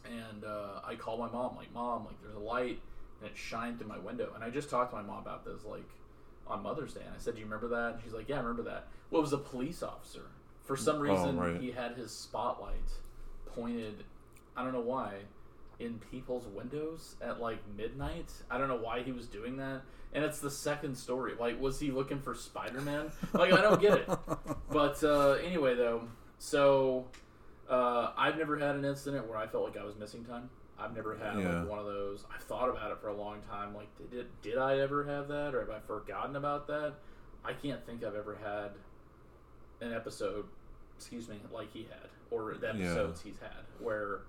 and uh, I called my mom. Like, mom, like there's a light, and it shined through my window. And I just talked to my mom about this, like on Mother's Day. And I said, "Do you remember that?" And she's like, "Yeah, I remember that." Well, it was a police officer. For some reason, right. he had his spotlight pointed. I don't know why. In people's windows at like midnight. I don't know why he was doing that. And it's the second story. Like, was he looking for Spider Man? Like, I don't get it. But uh, anyway, though, so uh, I've never had an incident where I felt like I was missing time. I've never had Yeah. like one of those. I've thought about it for a long time. Like, did it, did I ever have that, or have I forgotten about that? I can't think I've ever had an episode, excuse me, like he had, or the Yeah. episodes he's had where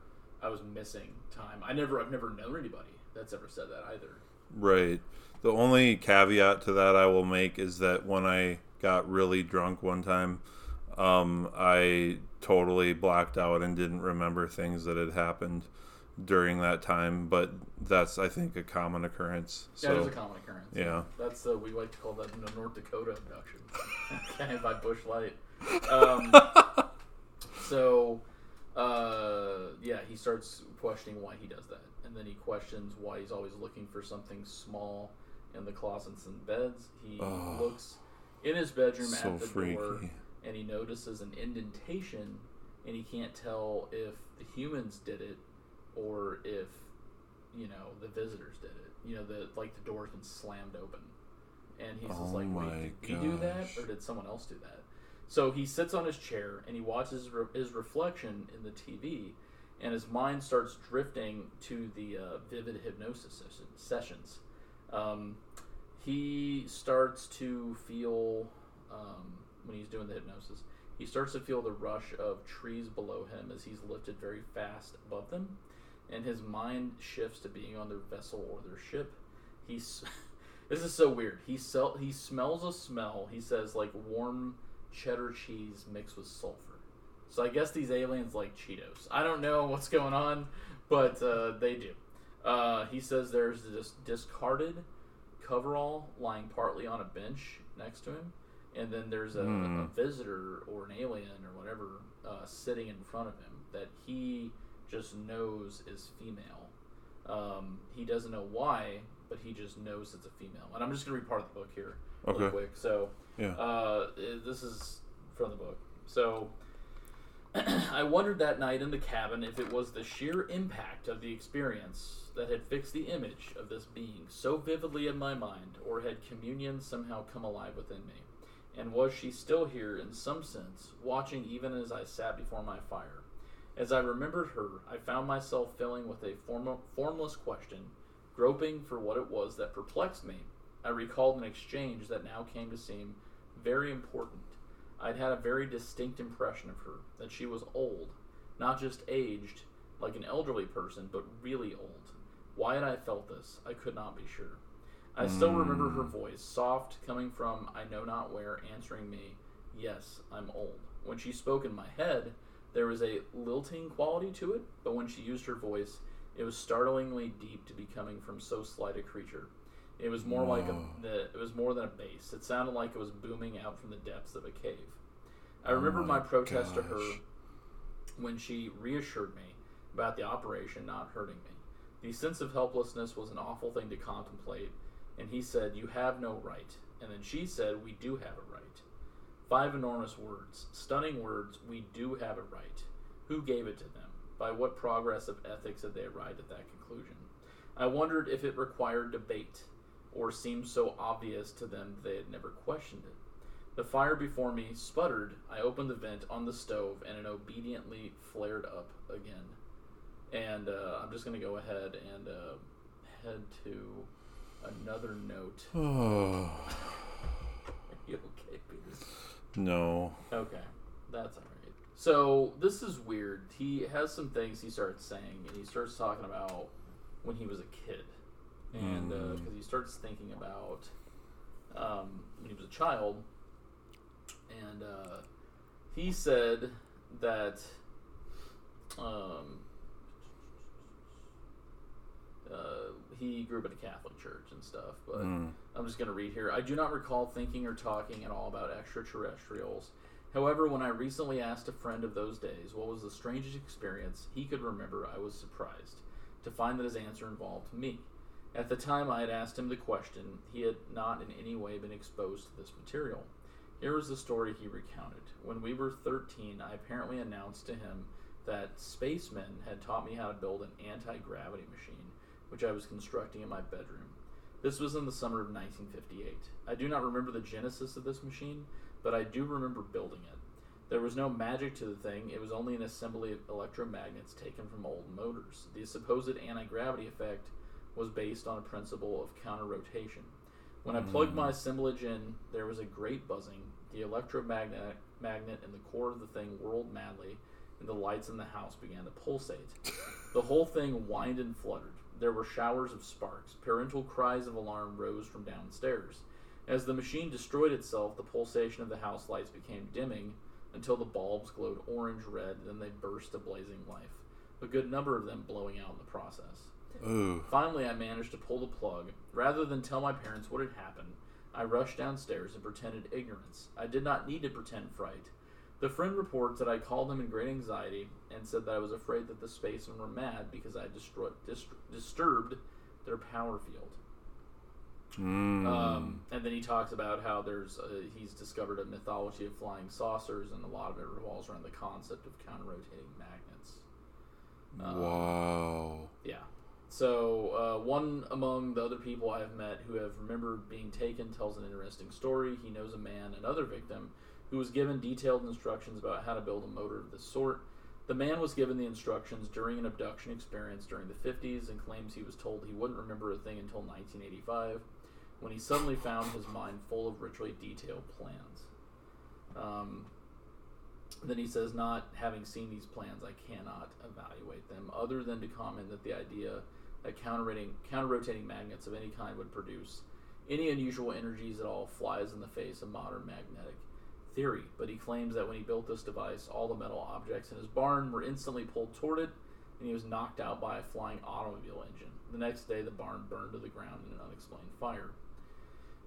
I was missing time. I never, I've never known anybody that's ever said that either. Right. The only caveat to that I will make is that when I got really drunk one time, um, I totally blacked out and didn't remember things that had happened during that time. But that's, I think, a common occurrence. Yeah, it is So, a common occurrence. yeah. That's uh, we like to call that the North Dakota abduction, kind of by Busch Light. Um, so, uh, yeah, he starts questioning why he does that, and then he questions why he's always looking for something small in the closets and beds. He Oh. looks in his bedroom so at the freaky. door, and he notices an indentation, and he can't tell if the humans did it or if you know the visitors did it. You know, the like the door's been slammed open, and he's just Oh like, "Wait, did we do that, or did someone else do that?" So he sits on his chair and he watches re- his reflection in the TV, and his mind starts drifting to the uh, vivid hypnosis session, sessions. Um, he starts to feel um, when he's doing the hypnosis. He starts to feel the rush of trees below him as he's lifted very fast above them, and his mind shifts to being on their vessel or their ship. He's this is so weird. He he smells a smell. He says like warm cheddar cheese mixed with sulfur. So I guess these aliens like Cheetos. I don't know what's going on, but uh, they do. Uh, he says there's this discarded coverall lying partly on a bench next to him, and then there's a, Hmm. a visitor or an alien or whatever uh, sitting in front of him that he just knows is female. Um, he doesn't know why, but he just knows it's a female. And I'm just gonna read part of the book here, Okay. quick. So Yeah. uh, this is from the book. So I wondered that night in the cabin if it was the sheer impact of the experience that had fixed the image of this being so vividly in my mind, or had communion somehow come alive within me? And was she still here in some sense, watching even as I sat before my fire? As I remembered her, I found myself filling with a form- formless question, groping for what it was that perplexed me. I recalled an exchange that now came to seem very important. I'd had a very distinct impression of her that she was old, not just aged like an elderly person, but really old. Why had I felt this? I could not be sure. I still remember her hmm. voice, soft, coming from I know not where, answering me, Yes, I'm old. When she spoke in my head, there was a lilting quality to it, but when she used her voice, it was startlingly deep to be coming from so slight a creature. It was more like a, the, it was more than a bass. It sounded like it was booming out from the depths of a cave. I oh remember Oh my my protest to her when she reassured me about the operation not hurting me. The sense of helplessness was an awful thing to contemplate, and he said, You have no right. And then she said, We do have a right. Five enormous words, stunning words, we do have a right. Who gave it to them? By what progress of ethics had they arrived at that conclusion? I wondered if it required debate, or seemed so obvious to them they had never questioned it. The fire before me sputtered. I opened the vent on the stove, and it obediently flared up again. And uh, I'm just going to go ahead and uh, head to another note. Oh, you okay, Peter? no. Okay, that's all right. So this is weird. He has some things he starts saying, and he starts talking about when he was a kid, and because Mm. he starts thinking about um, when he was a child, and uh, he said that um, uh, he grew up in a Catholic church and stuff, but. Mm. I'm just going to read here. I do not recall thinking or talking at all about extraterrestrials. However, when I recently asked a friend of those days what was the strangest experience he could remember, I was surprised to find that his answer involved me. At the time I had asked him the question, he had not in any way been exposed to this material. Here was the story he recounted. When we were 13, I apparently announced to him that spacemen had taught me how to build an anti gravity machine, which I was constructing in my bedroom. This was in the summer of 1958. I do not remember the genesis of this machine, but I do remember building it. There was no magic to the thing, it was only an assembly of electromagnets taken from old motors. The supposed anti gravity effect was based on a principle of counter rotation. When I plugged hmm. my assemblage in, there was a great buzzing. The electromagnet magnet in the core of the thing whirled madly, and the lights in the house began to pulsate. The whole thing whined and fluttered. There were showers of sparks. Parental cries of alarm rose from downstairs. As the machine destroyed itself, the pulsation of the house lights became dimming until the bulbs glowed orange red, then they burst to blazing life, a good number of them blowing out in the process. Ooh. Finally, I managed to pull the plug. Rather than tell my parents what had happened, I rushed downstairs and pretended ignorance. I did not need to pretend fright. The friend reports that I called him in great anxiety and said that I was afraid that the spacemen were mad because I destroyed, dist- disturbed their power field. Mm. Um, and then he talks about how there's uh, he's discovered a mythology of flying saucers, and a lot of it revolves around the concept of counter-rotating magnets. um, wow. Yeah. So uh, one among the other people I have met who have remembered being taken tells an interesting story. He knows a man, another victim, who was given detailed instructions about how to build a motor of this sort. The man was given the instructions during an abduction experience during the 50s and claims he was told he wouldn't remember a thing until 1985, when he suddenly found his mind full of richly detailed plans. Um, then he says, not having seen these plans, I cannot evaluate them, other than to comment that the idea that counter-rotating, counter-rotating magnets of any kind would produce any unusual energies at all flies in the face of modern magnetic theory. But he claims that when he built this device, all the metal objects in his barn were instantly pulled toward it, and he was knocked out by a flying automobile engine. The next day, the barn burned to the ground in an unexplained fire.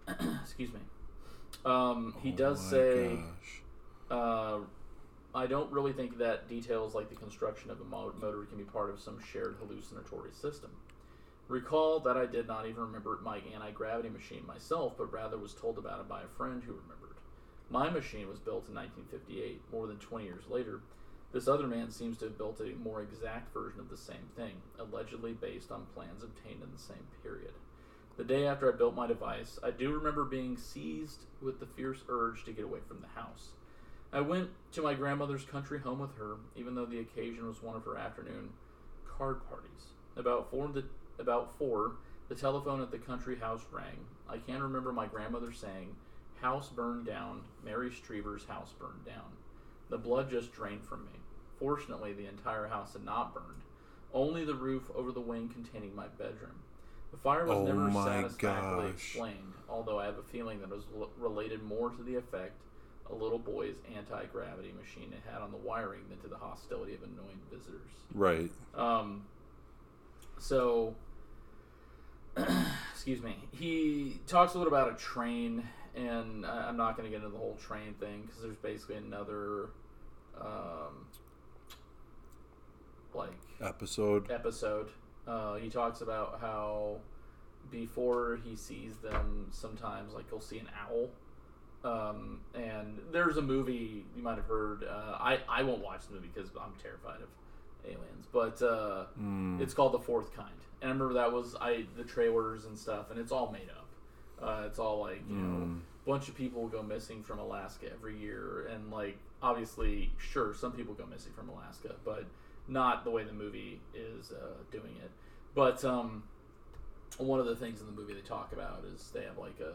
Excuse me. Um, he Oh does say. Uh, I don't really think that details like the construction of a motor can be part of some shared hallucinatory system. Recall that I did not even remember my anti gravity machine myself, but rather was told about it by a friend who remembered. My machine was built in 1958, more than 20 years later. This other man seems to have built a more exact version of the same thing, allegedly based on plans obtained in the same period. The day after I built my device, I do remember being seized with the fierce urge to get away from the house. I went to my grandmother's country home with her, even though the occasion was one of her afternoon card parties. About four, the, about four, the telephone at the country house rang. I can remember my grandmother saying, House burned down. Mary Strieber's house burned down. The blood just drained from me. Fortunately, the entire house had not burned, only the roof over the wing containing my bedroom. The fire was Oh never satisfactorily gosh. explained, although I have a feeling that it was l- related more to the effect a little boy's anti gravity machine it had on the wiring than to the hostility of annoying visitors. Right. Um, so, excuse me. He talks a little about a train, and I- I'm not going to get into the whole train thing because there's basically another, um, like Episode. episode. Uh, he talks about how before he sees them, sometimes like he'll see an owl. Um, and there's a movie you might have heard. Uh, I I won't watch the movie because I'm terrified of aliens. But uh, Mm. it's called The Fourth Kind, and I remember that was I the trailers and stuff, and it's all made up. Uh, it's all like you know, Mm. a bunch of people go missing from Alaska every year, and like obviously, sure, some people go missing from Alaska, but not the way the movie is uh, doing it. But um, one of the things in the movie they talk about is they have like a.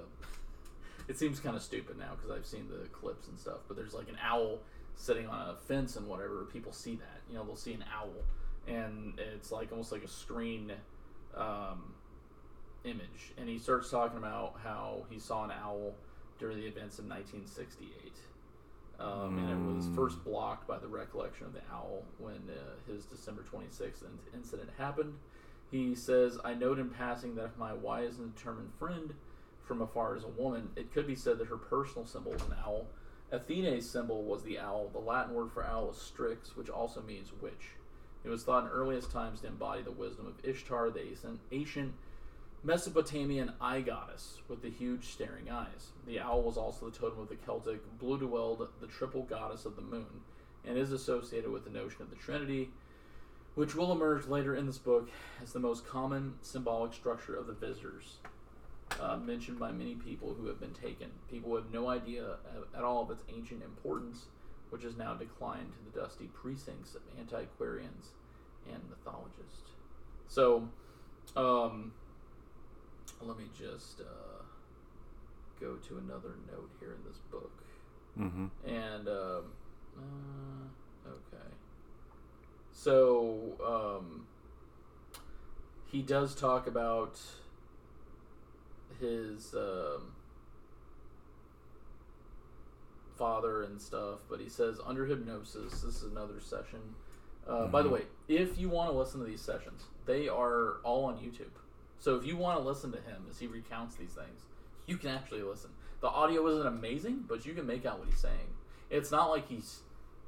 It seems kind of stupid now because I've seen the clips and stuff, but there's like an owl sitting on a fence and whatever. People see that, you know, they'll see an owl, and it's like almost like a screen um, image. And he starts talking about how he saw an owl during the events of 1968. Um, and it was Mm. first blocked by the recollection of the owl when uh, his December 26th incident happened. He says, I note in passing that if my wise and determined friend from afar as a woman, it could be said that her personal symbol is an owl. Athene's symbol was the owl. The Latin word for owl is strix, which also means witch. It was thought in earliest times to embody the wisdom of Ishtar, the ancient- Mesopotamian eye goddess with the huge staring eyes. The owl was also the totem of the Celtic Blodeuwedd, the triple goddess of the moon, and is associated with the notion of the Trinity, which will emerge later in this book as the most common symbolic structure of the visitors, uh, mentioned by many people who have been taken. People who have no idea at all of its ancient importance, which has now declined to the dusty precincts of antiquarians and mythologists. So, um, let me just uh, go to another note here in this book. Mm-hmm. And um, uh, okay, so um, he does talk about his um, father and stuff, but he says under hypnosis. This is another session. Uh, By the Mhm. way, if you want to listen to these sessions, they are all on YouTube. So if you want to listen to him as he recounts these things, you can actually listen. The audio isn't amazing, but you can make out what he's saying. It's not like he's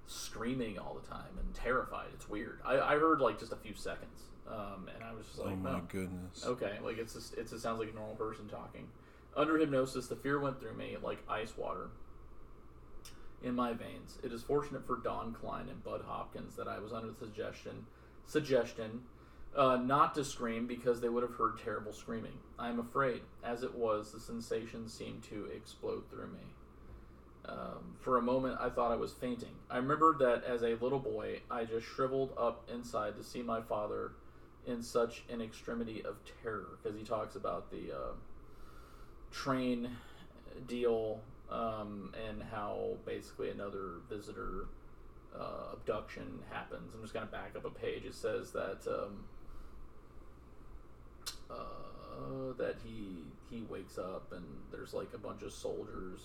screaming all the time and terrified. It's weird. I, I heard like just a few seconds, um, and I was just like, oh my "Oh, goodness. Okay, like it's just it sounds like a normal person talking. Under hypnosis, the fear went through me like ice water in my veins. It is fortunate for Don Klein and Bud Hopkins that I was under the suggestion suggestion uh, not to scream because they would have heard terrible screaming. I am afraid. As it was, the sensation seemed to explode through me. Um, for a moment, I thought I was fainting. I remembered that as a little boy, I just shriveled up inside to see my father in such an extremity of terror because he talks about the uh, train deal um, and how basically another visitor uh, abduction happens. I'm just going to back up a page. It says that um, uh, that he he wakes up and there's like a bunch of soldiers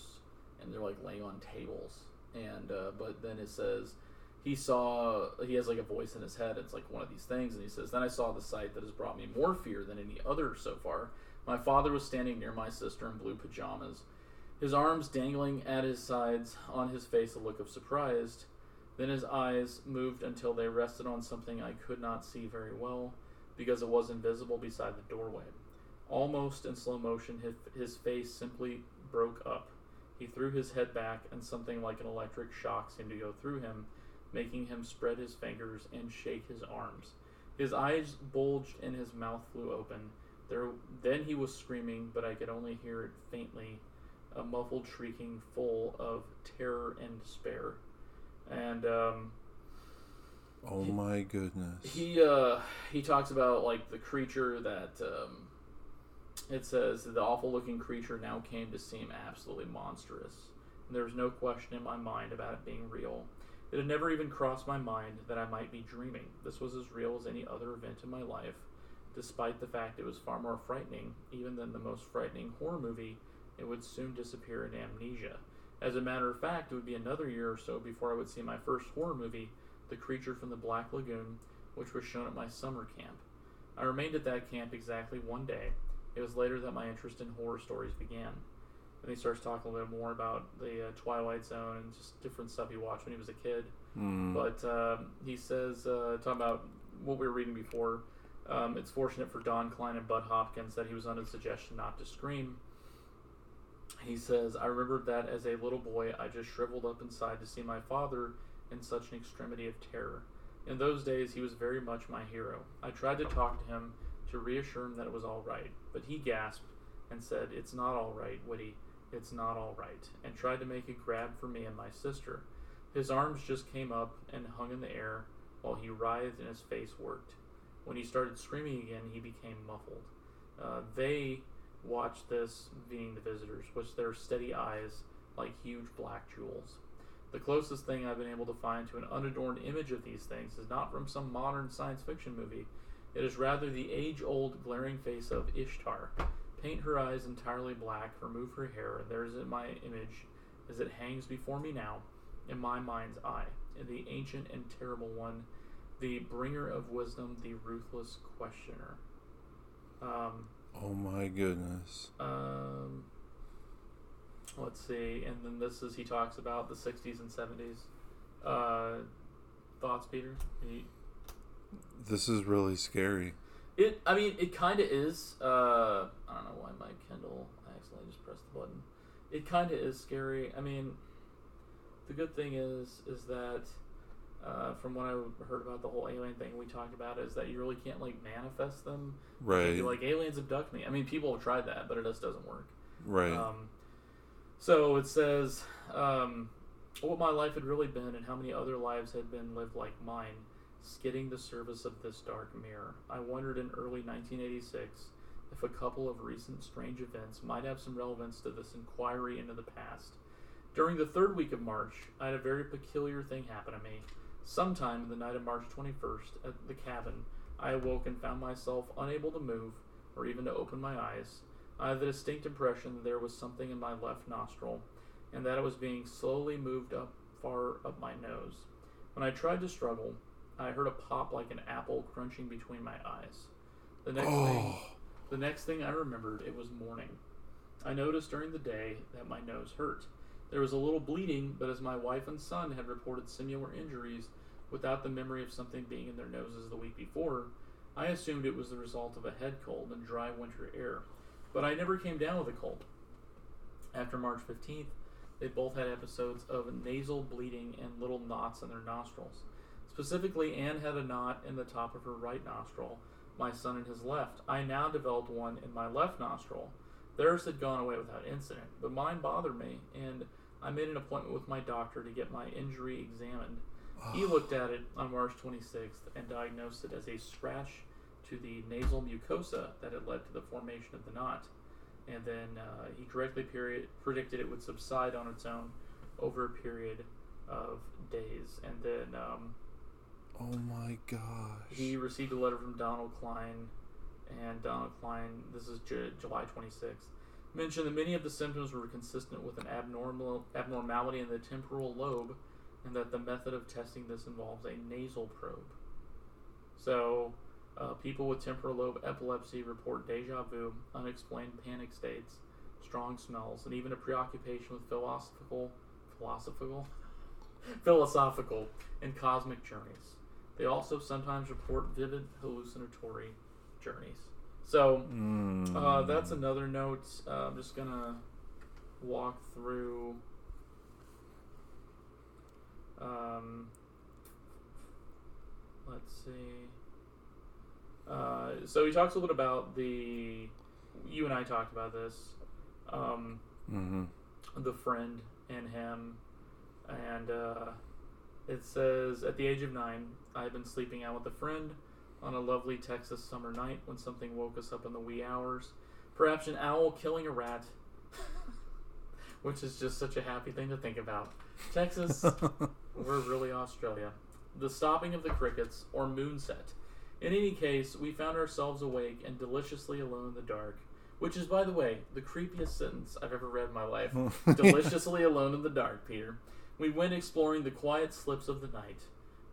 and they're like laying on tables and uh, but then it says he saw he has like a voice in his head it's like one of these things and he says then i saw the sight that has brought me more fear than any other so far. My father was standing near my sister in blue pajamas his arms dangling at his sides on his face a look of surprise. Then his eyes moved until they rested on something i could not see very well because it was invisible beside the doorway. Almost in slow motion his, his face simply broke up. He threw his head back and something like an electric shock seemed to go through him making him spread his fingers and shake his arms. His eyes bulged and his mouth flew open. There, then he was screaming, but I could only hear it faintly, a muffled shrieking full of terror and despair. And um, Oh my goodness. he uh, he talks about like the creature that um, it says the awful looking creature now came to seem absolutely monstrous. And there was no question in my mind about it being real. It had never even crossed my mind that I might be dreaming. This was as real as any other event in my life, despite the fact it was far more frightening, even than the most frightening horror movie. It would soon disappear in amnesia. As a matter of fact, it would be another year or so before I would see my first horror movie, The Creature from the Black Lagoon, which was shown at my summer camp. I remained at that camp exactly one day. It was later that my interest in horror stories began. Then he starts talking a little bit more about the uh, Twilight Zone and just different stuff he watched when he was a kid. Mm. But um, he says, uh, talking about what we were reading before, um, it's fortunate for Don Klein and Bud Hopkins that he was under the suggestion not to scream. He says, I remembered that as a little boy, I just shriveled up inside to see my father in such an extremity of terror. In those days, he was very much my hero. I tried to talk to him to reassure him that it was all right, but he gasped and said, It's not all right, Woody. It's not all right, and tried to make a grab for me and my sister. His arms just came up and hung in the air while he writhed and his face worked. When he started screaming again, he became muffled. Uh, they watched this, being the visitors, with their steady eyes like huge black jewels. The closest thing I've been able to find to an unadorned image of these things is not from some modern science fiction movie. It is rather the age old glaring face of Ishtar. Paint her eyes entirely black, remove her hair, and there is my image as it hangs before me now, in my mind's eye, the ancient and terrible one, the bringer of wisdom, the ruthless questioner. Um, oh my goodness. um, let's see, and then this is he talks about the '60s and '70s. Uh, thoughts, Peter? He, This is really scary. It, I mean, it kind of is. Uh, I don't know why my Kindle I accidentally just pressed the button. It kind of is scary. I mean, the good thing is, is that uh, from what I heard about the whole alien thing we talked about, is that you really can't like manifest them. Right. like aliens abduct me. I mean, people have tried that, but it just doesn't work. right. Um, so it says um, what my life had really been and how many other lives had been lived like mine, skidding the surface of this dark mirror. I wondered in early 1986 if a couple of recent strange events might have some relevance to this inquiry into the past. During the third week of March, I had a very peculiar thing happen to me. Sometime in the night of March 21st, at the cabin, I awoke and found myself unable to move or even to open my eyes. I had the distinct impression that there was something in my left nostril, and that it was being slowly moved up far up my nose. When I tried to struggle, I heard a pop like an apple crunching between my eyes. The next thing, oh. the next thing I remembered, it was morning. I noticed during the day that my nose hurt. There was a little bleeding, but as my wife and son had reported similar injuries without the memory of something being in their noses the week before, I assumed it was the result of a head cold and dry winter air. But I never came down with a cold. After March 15th, they both had episodes of nasal bleeding and little knots in their nostrils. Specifically, Anne had a knot in the top of her right nostril, my son in his left. I now developed one in my left nostril. Theirs had gone away without incident, but mine bothered me, and I made an appointment with my doctor to get my injury examined. He looked at it on March 26th and diagnosed it as a scratch to the nasal mucosa that had led to the formation of the knot. And then uh, he correctly period, predicted it would subside on its own over a period of days. And then um, Oh my gosh. he received a letter from Donald Klein, and Donald Klein, this is J- July 26th, mentioned that many of the symptoms were consistent with an abnormal abnormality in the temporal lobe, and that the method of testing this involves a nasal probe. So, uh, people with temporal lobe epilepsy report deja vu, unexplained panic states, strong smells, and even a preoccupation with philosophical, philosophical, philosophical, and cosmic journeys. They also sometimes report vivid hallucinatory journeys. So Mm. uh, that's another note. Uh, I'm just gonna walk through. Um, let's see. Uh, so he talks a little bit about the. You and I talked about this. Um, Mhm. the friend and him, and uh, it says at the age of nine, I had been sleeping out with a friend on a lovely Texas summer night when something woke us up in the wee hours. Perhaps an owl killing a rat, which is just such a happy thing to think about. Texas, we're really Australia. The stopping of the crickets, or moonset. In any case, we found ourselves awake and deliciously alone in the dark. Which is, by the way, the creepiest sentence I've ever read in my life. deliciously alone in the dark, Peter. We went exploring the quiet slips of the night.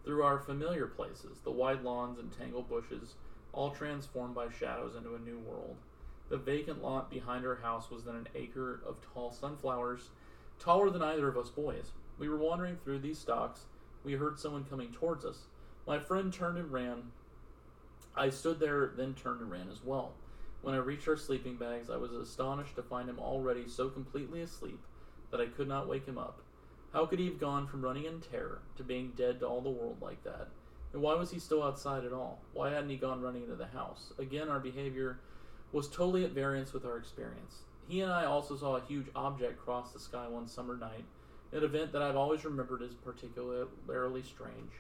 Through our familiar places, the wide lawns and tangled bushes, all transformed by shadows into a new world. The vacant lot behind our house was then an acre of tall sunflowers, taller than either of us boys. We were wandering through these stalks. We heard someone coming towards us. My friend turned and ran. I stood there, then turned and ran as well. When I reached our sleeping bags, I was astonished to find him already so completely asleep that I could not wake him up. How could he have gone from running in terror to being dead to all the world like that? And why was he still outside at all? Why hadn't he gone running into the house? Again, our behavior was totally at variance with our experience. He and I also saw a huge object cross the sky one summer night, an event that I've always remembered as particularly strange.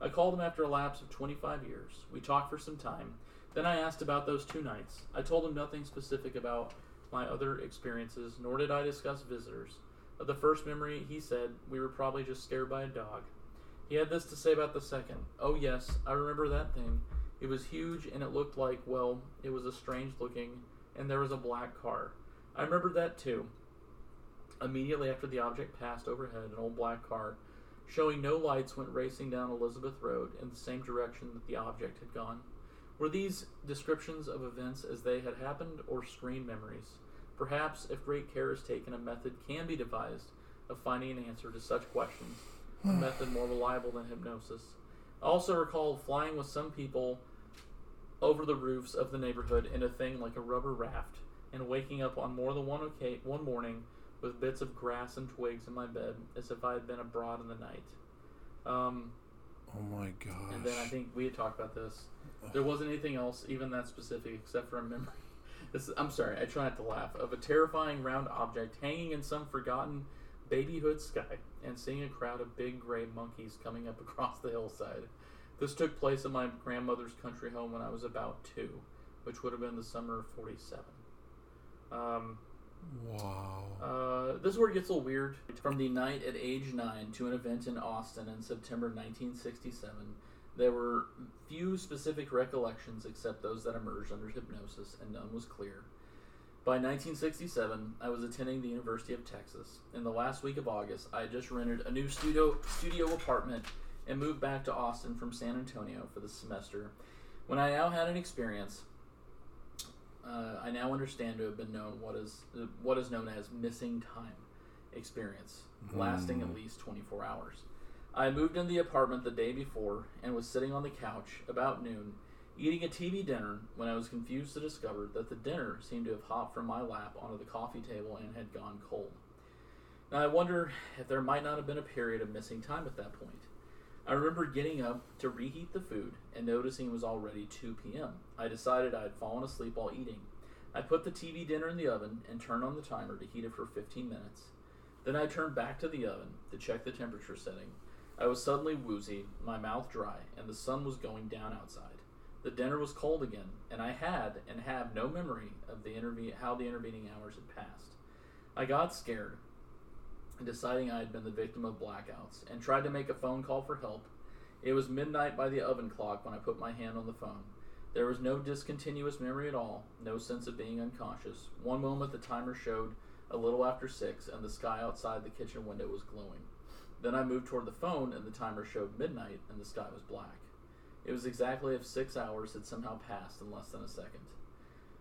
I called him after a lapse of 25 years. We talked for some time. Then I asked about those two nights. I told him nothing specific about my other experiences, nor did I discuss visitors. Of the first memory, he said, we were probably just scared by a dog. He had this to say about the second. Oh, yes, I remember that thing. It was huge and it looked like, well, it was a strange looking, and there was a black car. I remember that too. Immediately after the object passed overhead, an old black car, showing no lights, went racing down Elizabeth Road in the same direction that the object had gone. Were these descriptions of events as they had happened, or screen memories? Perhaps, if great care is taken, a method can be devised of finding an answer to such questions, a method more reliable than hypnosis. I also recall flying with some people over the roofs of the neighborhood in a thing like a rubber raft, and waking up on more than one, oca- one morning with bits of grass and twigs in my bed, as if I had been abroad in the night. Um, oh my god! and then I think we had talked about this. There wasn't anything else, even that specific, except for a memory. This, I'm sorry, I try not to laugh. Of a terrifying round object hanging in some forgotten babyhood sky, and seeing a crowd of big gray monkeys coming up across the hillside. This took place at my grandmother's country home when I was about two, which would have been the summer of 47. Um, Wow. uh, this is where it gets a little weird. From the night at age nine to an event in Austin in September 1967, there were few specific recollections except those that emerged under hypnosis, and none was clear. By 1967, I was attending the University of Texas. In the last week of August, I had just rented a new studio studio apartment and moved back to Austin from San Antonio for the semester. When I now had an experience, uh, I now understand to have been known what is what is known as missing time experience, lasting at least 24 hours. I moved in the apartment the day before and was sitting on the couch about noon, eating a TV dinner when I was confused to discover that the dinner seemed to have hopped from my lap onto the coffee table and had gone cold. Now I wonder if there might not have been a period of missing time at that point. I remember getting up to reheat the food and noticing it was already 2 p.m. I decided I had fallen asleep while eating. I put the TV dinner in the oven and turned on the timer to heat it for 15 minutes. Then I turned back to the oven to check the temperature setting. I was suddenly woozy, my mouth dry, and the sun was going down outside. The dinner was cold again, and I had and have no memory of the interve- how the intervening hours had passed. I got scared, deciding I had been the victim of blackouts, and tried to make a phone call for help. It was midnight by the oven clock when I put my hand on the phone. There was no discontinuous memory at all, no sense of being unconscious. One moment the timer showed a little after six, and the sky outside the kitchen window was glowing. Then I moved toward the phone, and the timer showed midnight, and the sky was black. It was exactly as if six hours had somehow passed in less than a second.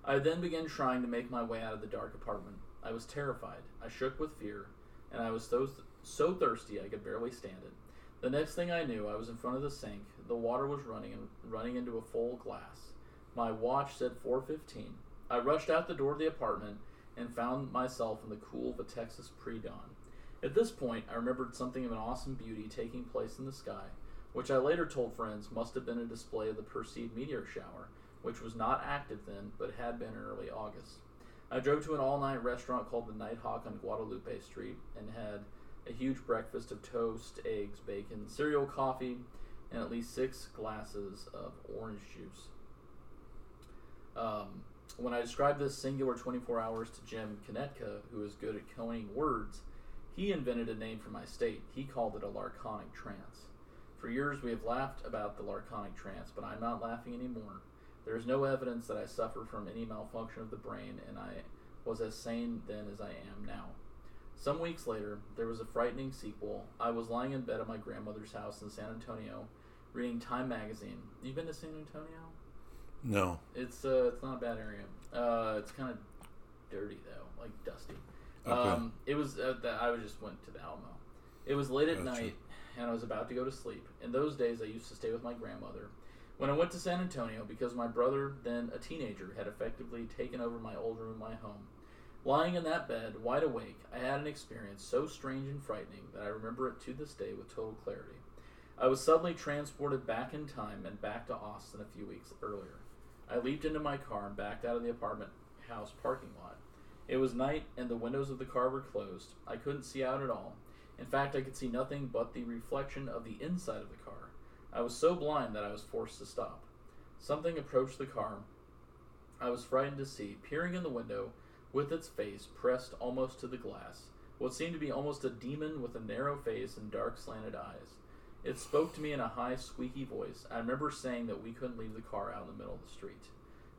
I then began trying to make my way out of the dark apartment. I was terrified. I shook with fear, and I was so, so thirsty I could barely stand it. The next thing I knew, I was in front of the sink. The water was running and running into a full glass. My watch said 4:15. I rushed out the door of the apartment and found myself in the cool of a Texas pre-dawn. At this point, I remembered something of an awesome beauty taking place in the sky, which I later told friends must have been a display of the Perseid meteor shower, which was not active then, but had been in early August. I drove to an all-night restaurant called the Nighthawk on Guadalupe Street and had a huge breakfast of toast, eggs, bacon, cereal, coffee, and at least six glasses of orange juice. Um, When I described this singular 24 hours to Jim Kunetka, who is good at coining words, he invented a name for my state. He called it a larconic trance. For years we have laughed about the larconic trance, but I'm not laughing anymore. There is no evidence that I suffer from any malfunction of the brain, and I was as sane then as I am now. Some weeks later, there was a frightening sequel. I was lying in bed at my grandmother's house in San Antonio, reading Time magazine. You been to San Antonio? No. It's uh, it's not a bad area. Uh, it's kind of dirty though, like dusty. Okay. Um, it was uh, that I was just went to the Alamo. It was late at Gotcha. night, and I was about to go to sleep. In those days, I used to stay with my grandmother. When I went to San Antonio, because my brother, then a teenager, had effectively taken over my old room my home. Lying in that bed, wide awake, I had an experience so strange and frightening that I remember it to this day with total clarity. I was suddenly transported back in time and back to Austin a few weeks earlier. I leaped into my car and backed out of the apartment house parking lot. It was night and the windows of the car were closed. I couldn't see out at all. In fact, I could see nothing but the reflection of the inside of the car. I was so blind that I was forced to stop. Something approached the car. I was frightened to see, peering in the window, with its face pressed almost to the glass, what seemed to be almost a demon with a narrow face and dark slanted eyes. It spoke to me in a high, squeaky voice. I remember saying that we couldn't leave the car out in the middle of the street.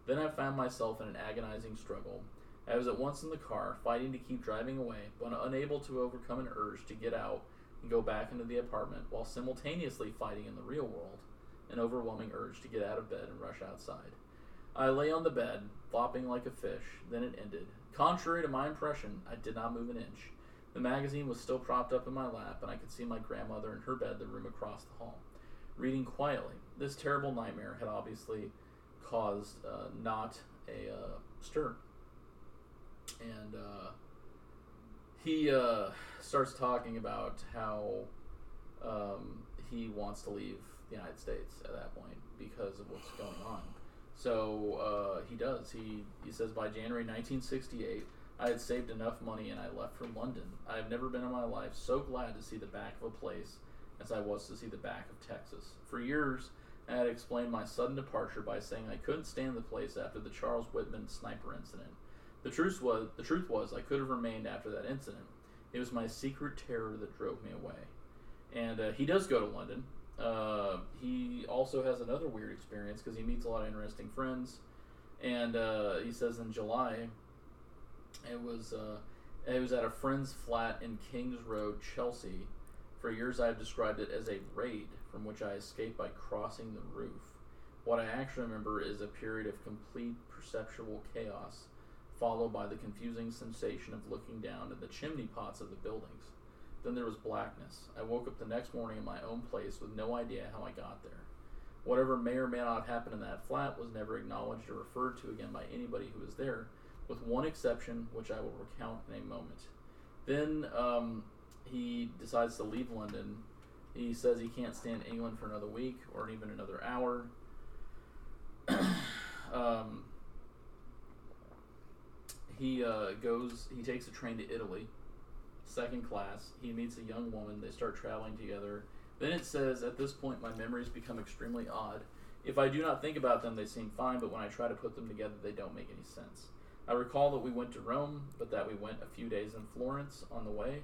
Then I found myself in an agonizing struggle. I was at once in the car, fighting to keep driving away, but unable to overcome an urge to get out and go back into the apartment, while simultaneously fighting in the real world an overwhelming urge to get out of bed and rush outside. I lay on the bed, flopping like a fish. Then it ended. Contrary to my impression, I did not move an inch. The magazine was still propped up in my lap, and I could see my grandmother in her bed the room across the hall, reading quietly. This terrible nightmare had obviously caused uh, not a uh, stir. And uh, he uh, starts talking about how um, he wants to leave the United States at that point because of what's going on. So uh, he does. He he says by January 1968, I had saved enough money and I left for London. I have never been in my life so glad to see the back of a place as I was to see the back of Texas. For years, I had explained my sudden departure by saying I couldn't stand the place after the Charles Whitman sniper incident. The truth was, the truth was, I could have remained after that incident. It was my secret terror that drove me away. And uh, he does go to London. Uh, he also has another weird experience because he meets a lot of interesting friends. And uh, he says in July, it was uh, it was at a friend's flat in Kings Road, Chelsea. For years, I have described it as a raid from which I escaped by crossing the roof. What I actually remember is a period of complete perceptual chaos, followed by the confusing sensation of looking down at the chimney pots of the buildings. Then there was blackness. I woke up the next morning in my own place with no idea how I got there. Whatever may or may not have happened in that flat was never acknowledged or referred to again by anybody who was there, with one exception, which I will recount in a moment. Then um, he decides to leave London. He says he can't stand England for another week or even another hour. um, he uh, goes. He takes a train to Italy, second class. He meets a young woman. They start traveling together. Then it says, at this point, my memories become extremely odd. If I do not think about them, they seem fine, but when I try to put them together, they don't make any sense. I recall that we went to Rome, but that we went a few days in Florence on the way.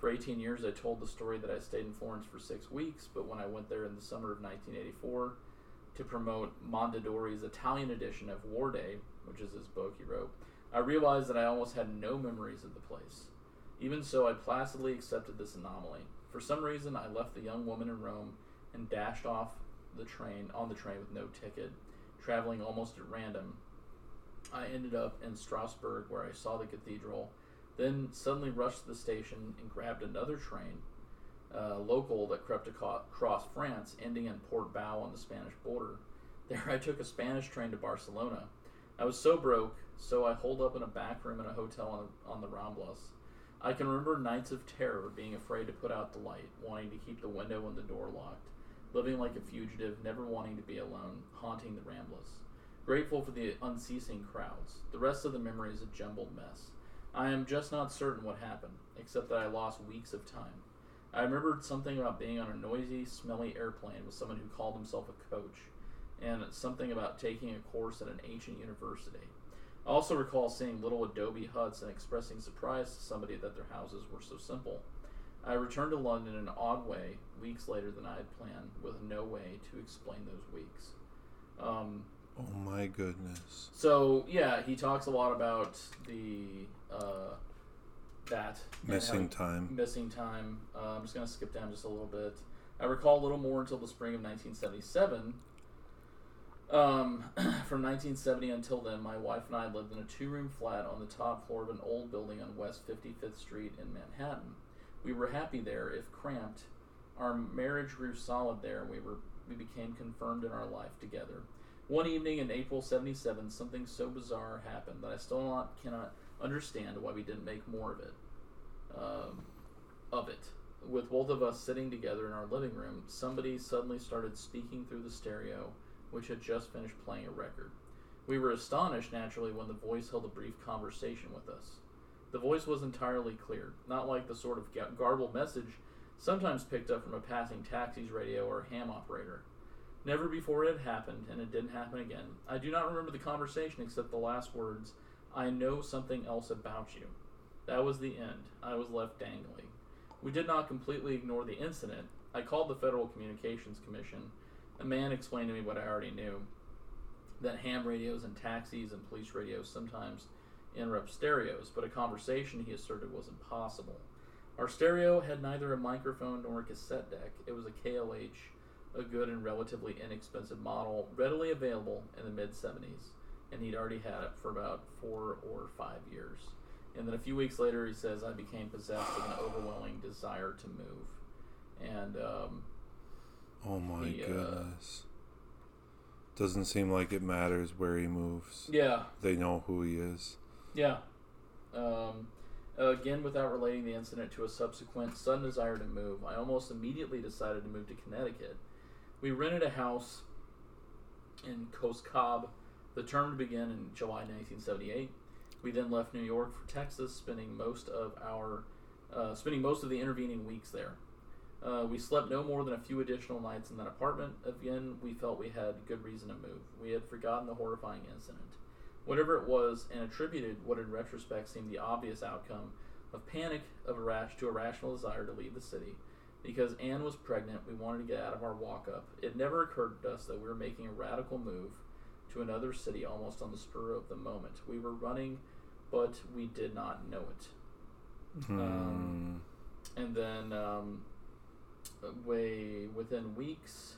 For 18 years, I told the story that I stayed in Florence for six weeks, but when I went there in the summer of 1984 to promote Mondadori's Italian edition of Warday, which is his book he wrote, I realized that I almost had no memories of the place. Even so, I placidly accepted this anomaly. For some reason, I left the young woman in Rome and dashed off the train on the train with no ticket, traveling almost at random. I ended up in Strasbourg where I saw the cathedral, then suddenly rushed to the station and grabbed another train, uh, local that crept across France, ending in Portbou on the Spanish border. There, I took a Spanish train to Barcelona. I was so broke, so I holed up in a back room in a hotel on the, on the Ramblas. I can remember nights of terror, being afraid to put out the light, wanting to keep the window and the door locked, living like a fugitive, never wanting to be alone, haunting the Ramblas. Grateful for the unceasing crowds. The rest of the memory is a jumbled mess. I am just not certain what happened, except that I lost weeks of time. I remembered something about being on a noisy, smelly airplane with someone who called himself a coach, and something about taking a course at an ancient university. I also recall seeing little adobe huts and expressing surprise to somebody that their houses were so simple. I returned to London in an odd way, weeks later than I had planned, with no way to explain those weeks. Um, Oh my goodness. so yeah, he talks a lot about the uh, that Missing time. missing time. Uh, I'm just going to skip down just a little bit. I recall a little more until the spring of 1977. Um, from 1970 until then, my wife and I lived in a two room flat on the top floor of an old building on West 55th Street in Manhattan. We were happy there, if cramped. Our marriage grew solid there, and we, were, we became confirmed in our life together. One evening in April 77, something so bizarre happened that I still not, cannot understand why we didn't make more of it um, of it. With both of us sitting together in our living room, somebody suddenly started speaking through the stereo, which had just finished playing a record. We were astonished, naturally, when the voice held a brief conversation with us. The voice was entirely clear, not like the sort of garbled message sometimes picked up from a passing taxi's radio or ham operator. Never before it had happened, and it didn't happen again. I do not remember the conversation except the last words I know something else about you. That was the end. I was left dangling. We did not completely ignore the incident. I called the Federal Communications Commission. A man explained to me what I already knew that ham radios and taxis and police radios sometimes interrupt stereos, but a conversation, he asserted, was impossible. Our stereo had neither a microphone nor a cassette deck. It was a KLH, a good and relatively inexpensive model, readily available in the mid 70s, and he'd already had it for about four or five years. And then a few weeks later, he says, I became possessed with an overwhelming desire to move. And um, Oh my He, uh, goodness. Doesn't seem like it matters where he moves. yeah, They know who he is. Yeah. Um, again, without relating the incident to a subsequent sudden desire to move, I almost immediately decided to move to Connecticut. We rented a house in Cos Cob. The term to begin in July 1978. We then left New York for Texas, spending most of our uh, spending most of the intervening weeks there. Uh, we slept no more than a few additional nights in that apartment. Again, we felt we had good reason to move. We had forgotten the horrifying incident. Whatever it was, and attributed what in retrospect seemed the obvious outcome of panic of a rash to a rational desire to leave the city. Because Anne was pregnant, we wanted to get out of our walk up. It never occurred to us that we were making a radical move to another city almost on the spur of the moment. We were running, but we did not know it. Um, and then um, way within weeks,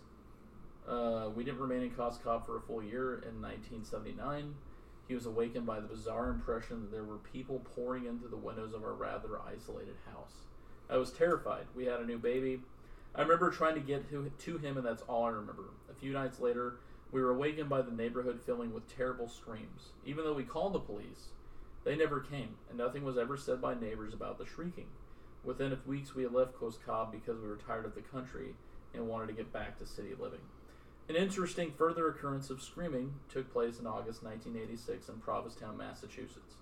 uh, we didn't remain in Cos Cob for a full year. In 1979, he was awakened by the bizarre impression that there were people pouring into the windows of our rather isolated house. I was terrified. We had a new baby. I remember trying to get to him, and that's all I remember. A few nights later, we were awakened by the neighborhood filling with terrible screams. Even though we called the police, they never came, and nothing was ever said by neighbors about the shrieking. Within a weeks, we had left Cos Cob because we were tired of the country and wanted to get back to city living. An interesting further occurrence of screaming took place in August 1986 in Provincetown, Massachusetts.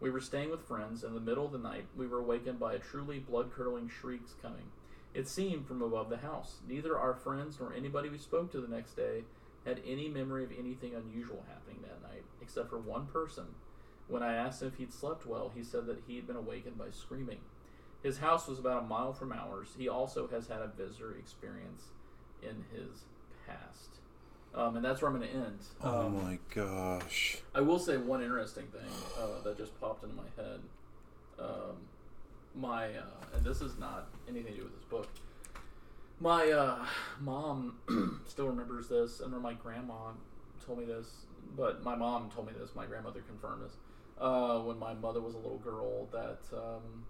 We were staying with friends. and In the middle of the night, we were awakened by a truly blood curdling shrieks coming. It seemed from above the house. Neither our friends nor anybody we spoke to the next day had any memory of anything unusual happening that night, except for one person. When I asked him if he'd slept well, he said that he had been awakened by screaming. His house was about a mile from ours. He also has had a visitor experience in his past. Um, and that's where I'm going to end. oh Um, my gosh. I will say one interesting thing uh, that just popped into my head. Um, my uh, and this is not anything to do with this book. My uh, mom still remembers this, and my grandma told me this, but my mom told me this. My grandmother confirmed this uh, when my mother was a little girl. That um,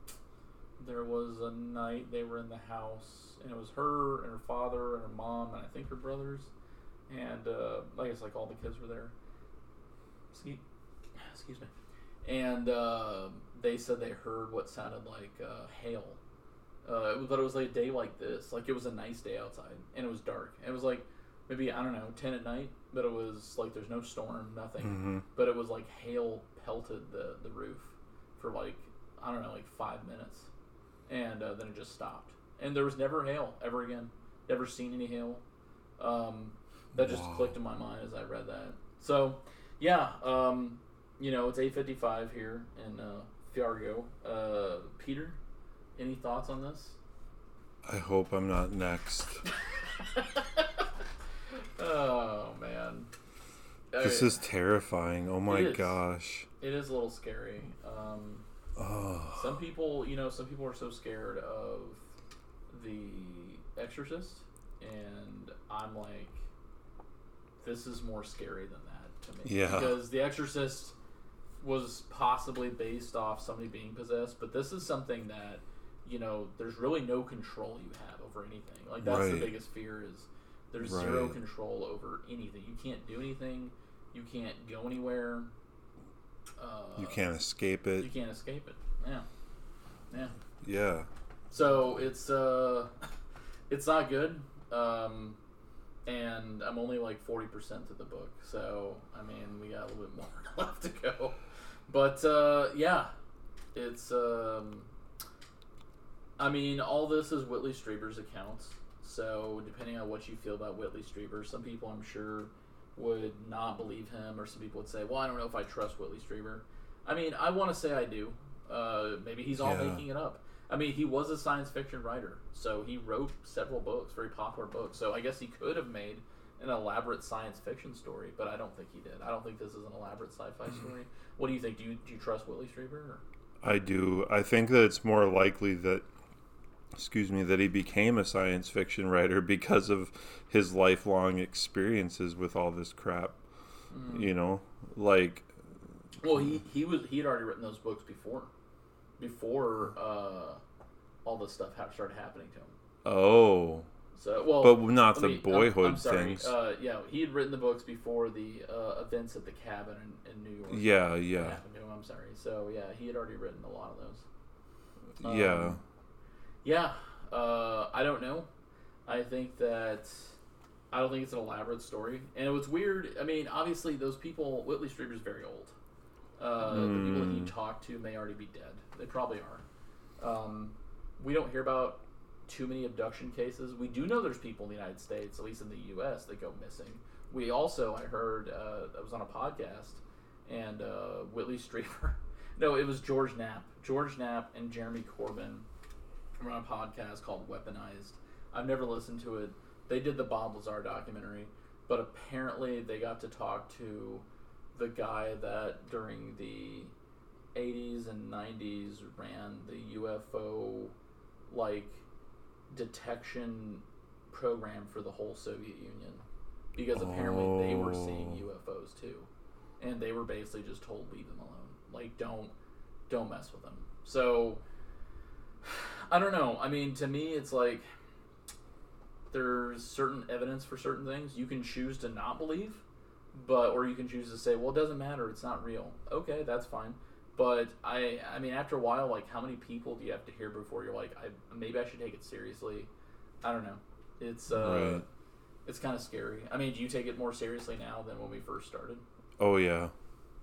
there was a night they were in the house, and it was her and her father and her mom, and I think her brothers, and uh, I guess like all the kids were there. Excuse, excuse me. And uh, they said they heard what sounded like uh, hail. Uh, but it was like a day like this. Like it was a nice day outside, and it was dark. It was like maybe I don't know ten at night, but it was like there's no storm, nothing. hmm But it was like hail pelted the the roof for like I don't know, like five minutes, and uh, then it just stopped. And there was never hail ever again. Never seen any hail. Um, that just Wow. clicked in my mind as I read that. So, yeah, um, you know, it's eight fifty five here in uh, Fargo. Uh, Peter, any thoughts on this? I hope I'm not next. oh man, This I- is terrifying. Oh my It gosh. it is a little scary. Um, Oh. some people, you know, some people are so scared of the Exorcist, and I'm like, this is more scary than that to me. Yeah. Because The Exorcist was possibly based off somebody being possessed, but this is something that, you know, there's really no control you have over anything. Like that's the biggest fear is there's zero control over anything. You can't do anything. You can't go anywhere. Uh, You can't escape it. You can't escape it. Yeah. Yeah. Yeah. So it's uh, it's not good. Um, and I'm only like forty percent of the book, so I mean we got a little bit more left to go. But uh, yeah, it's um, I mean all this is Whitley Strieber's accounts. So depending on what you feel about Whitley Strieber, some people I'm sure would not believe him, or some people would say, "Well, I don't know if I trust Whitley Strieber." I mean, I want to say I do. Uh, maybe he's all Yeah. making it up. I mean, he was a science fiction writer, so he wrote several books, very popular books. So I guess he could have made an elaborate science fiction story, but I don't think he did. I don't think this is an elaborate sci-fi Mm-hmm. story. What do you think? Do you do you trust Whitley Strieber? Or? I do. I think that it's more likely that, excuse me, that he became a science fiction writer because of his lifelong experiences with all this crap. Mm. You know, like, Well, he he was he had already written those books before, before uh, all this stuff ha- started happening to him. oh, So well, but not the me- I'm- boyhood I'm things. Uh, yeah, he had written the books before the uh, events at the cabin in, in New York. yeah, yeah, happened to him. I'm sorry. So yeah, he had already written a lot of those. Um, yeah. Yeah, uh, I don't know. I think that I don't think it's an elaborate story, and it was weird. I mean, obviously, those people. Whitley Strieber's very old. Uh, The people that he Hmm. talked to may already be dead. They probably are. Um, we don't hear about too many abduction cases. We do know there's people in the United States, at least in the U.S., that go missing. We also, I heard, uh, I was on a podcast, and uh, Whitley Strieber. No, it was George Knapp. George Knapp and Jeremy Corbell on a podcast called Weaponized. I've never listened to it. They did the Bob Lazar documentary, but apparently they got to talk to the guy that during the 80s and 90s ran the UFO like detection program for the whole Soviet Union because apparently they were seeing Oh. UFOs too and they were basically just told leave them alone like don't don't mess with them so i don't know. I mean to me it's like there's certain evidence for certain things. You can choose to not believe but or you can choose to say well it doesn't matter. It's not real. Okay that's fine. But i i mean after a while like how many people do you have to hear before you're like I, maybe i should take it seriously? I don't know. It's uh Right. it's kind of scary. I mean do you take it more seriously now than when we first started? Oh yeah.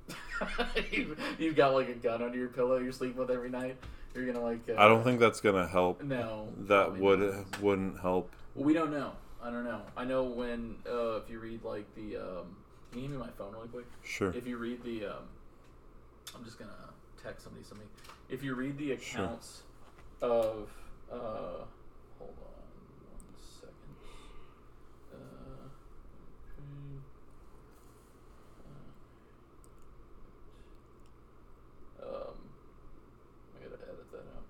you've, you've got like a gun under your pillow you're sleeping with every night. You're gonna like. Uh, I don't think that's gonna help. No. That would not. wouldn't help. Well, we don't know. I don't know. I know when uh, if you read like the. Um, can you give me my phone really quick? Sure. If you read the. Um, I'm just gonna text somebody something. If you read the Sure. accounts of. Uh, hold on one second. Uh, okay. Uh, um, I gotta edit that out.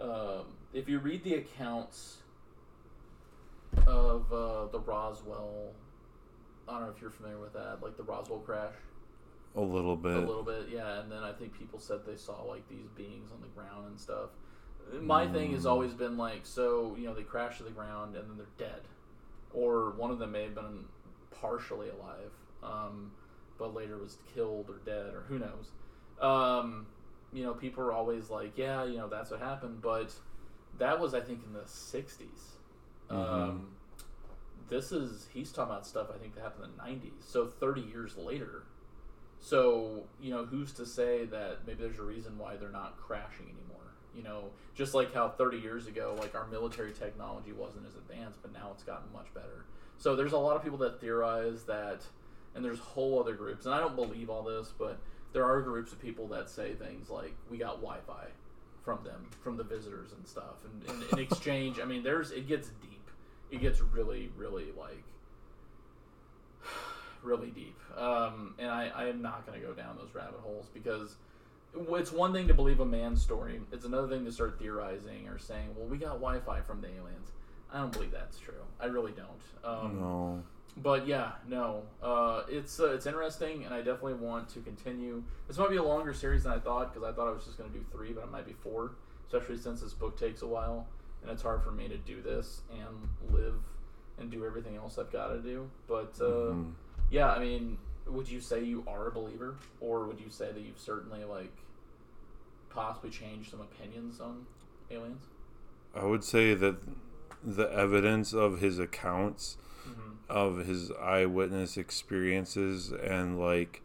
Um, if you read the accounts of uh, the Roswell, I don't know if you're familiar with that, like the Roswell crash, A little bit. a little bit, yeah. And then I think people said they saw like these beings on the ground and stuff. My thing has Mm. always been like, so you know, they crash to the ground and then they're dead, or one of them may have been partially alive, um, but later was killed or dead or who knows. Um, you know, people are always like, yeah, you know, that's what happened, but that was, I think, in the '60s. Mhm. Um, this is he's talking about stuff I think that happened in the '90s, so 30 years later. So you know, who's to say that maybe there's a reason why they're not crashing anymore? You know, just like how 30 years ago, like our military technology wasn't as advanced, but now it's gotten much better. So there's a lot of people that theorize that and there's whole other groups, and I don't believe all this, but there are groups of people that say things like, "We got Wi-Fi from them, from the visitors and stuff," and, in exchange, I mean, there's it gets deep. It gets really, really like really deep. Um, and I, I am not going to go down those rabbit holes because it's one thing to believe a man's story. It's another thing to start theorizing or saying, well, we got Wi Fi from the aliens. I don't believe that's true. I really don't. Um, No. But yeah, no, uh, it's uh, it's interesting, and I definitely want to continue. This might be a longer series than I thought because I thought I was just going to do three, but it might be four, especially since this book takes a while, and it's hard for me to do this and live and do everything else I've got to do. But uh, Mhm. yeah, I mean, would you say you are a believer, or would you say that you've certainly like possibly changed some opinions on aliens? I would say that the evidence of his accounts Mm-hmm. Of his eyewitness experiences and like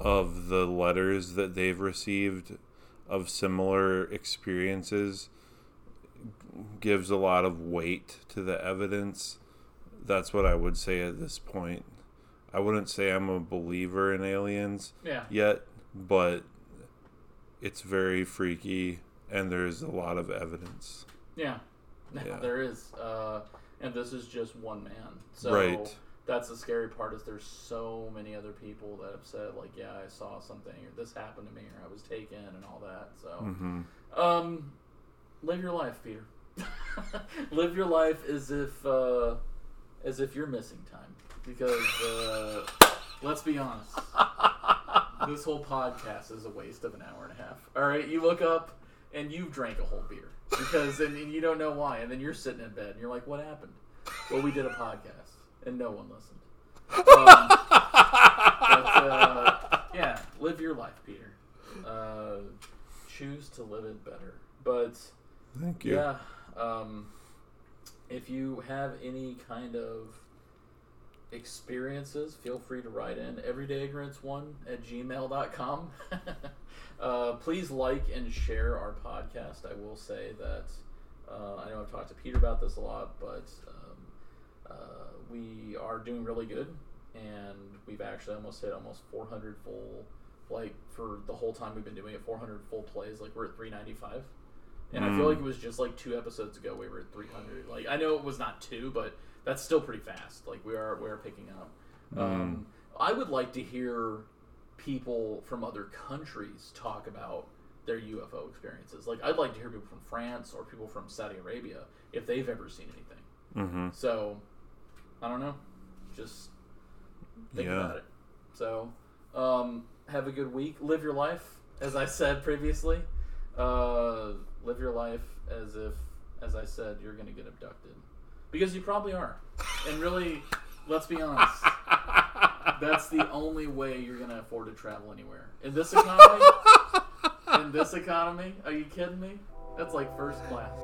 of the letters that they've received of similar experiences gives a lot of weight to the evidence. That's what I would say at this point. I wouldn't say I'm a believer in aliens Yeah, yet, but it's very freaky and there's a lot of evidence. yeah, Yeah. there is, uh, and this is just one man. So Right. that's the scary part is there's so many other people that have said like, yeah, I saw something, or this happened to me, or I was taken, and all that. So. hmm Um, live your life, Peter. live your life as if uh, as if you're missing time, because uh, let's be honest, this whole podcast is a waste of an hour and a half. All right, you look up and you've drank a whole beer because and, and you don't know why, and then you're sitting in bed and you're like, "What happened?" Well, we did a podcast and no one listened. Um, but, uh, yeah, live your life, Peter. Uh, choose to live it better. But Thank you. yeah, um, if you have any kind of experiences, feel free to write in everydayignorance1 at gmail.com. uh, please like and share our podcast. I will say that uh, I know I've talked to Peter about this a lot, but um, uh, we are doing really good, and we've actually almost hit almost 400 full, like for the whole time we've been doing it, 400 full plays. Like we're at 395. And I feel Mm. like it was just like two episodes ago we were at 300. Like I know it was not two, but that's still pretty fast. Like we are we are picking up. Um, I would like to hear people from other countries talk about their UFO experiences. Like I'd like to hear people from France or people from Saudi Arabia if they've ever seen anything. hmm So I don't know. Just think Yeah. about it. So um, have a good week. Live your life, as I said previously. Uh, live your life as if, as I said, you're going to get abducted. Because you probably are. And really, let's be honest. That's the only way you're going to afford to travel anywhere. In this economy, in this economy, are you kidding me? That's like first class.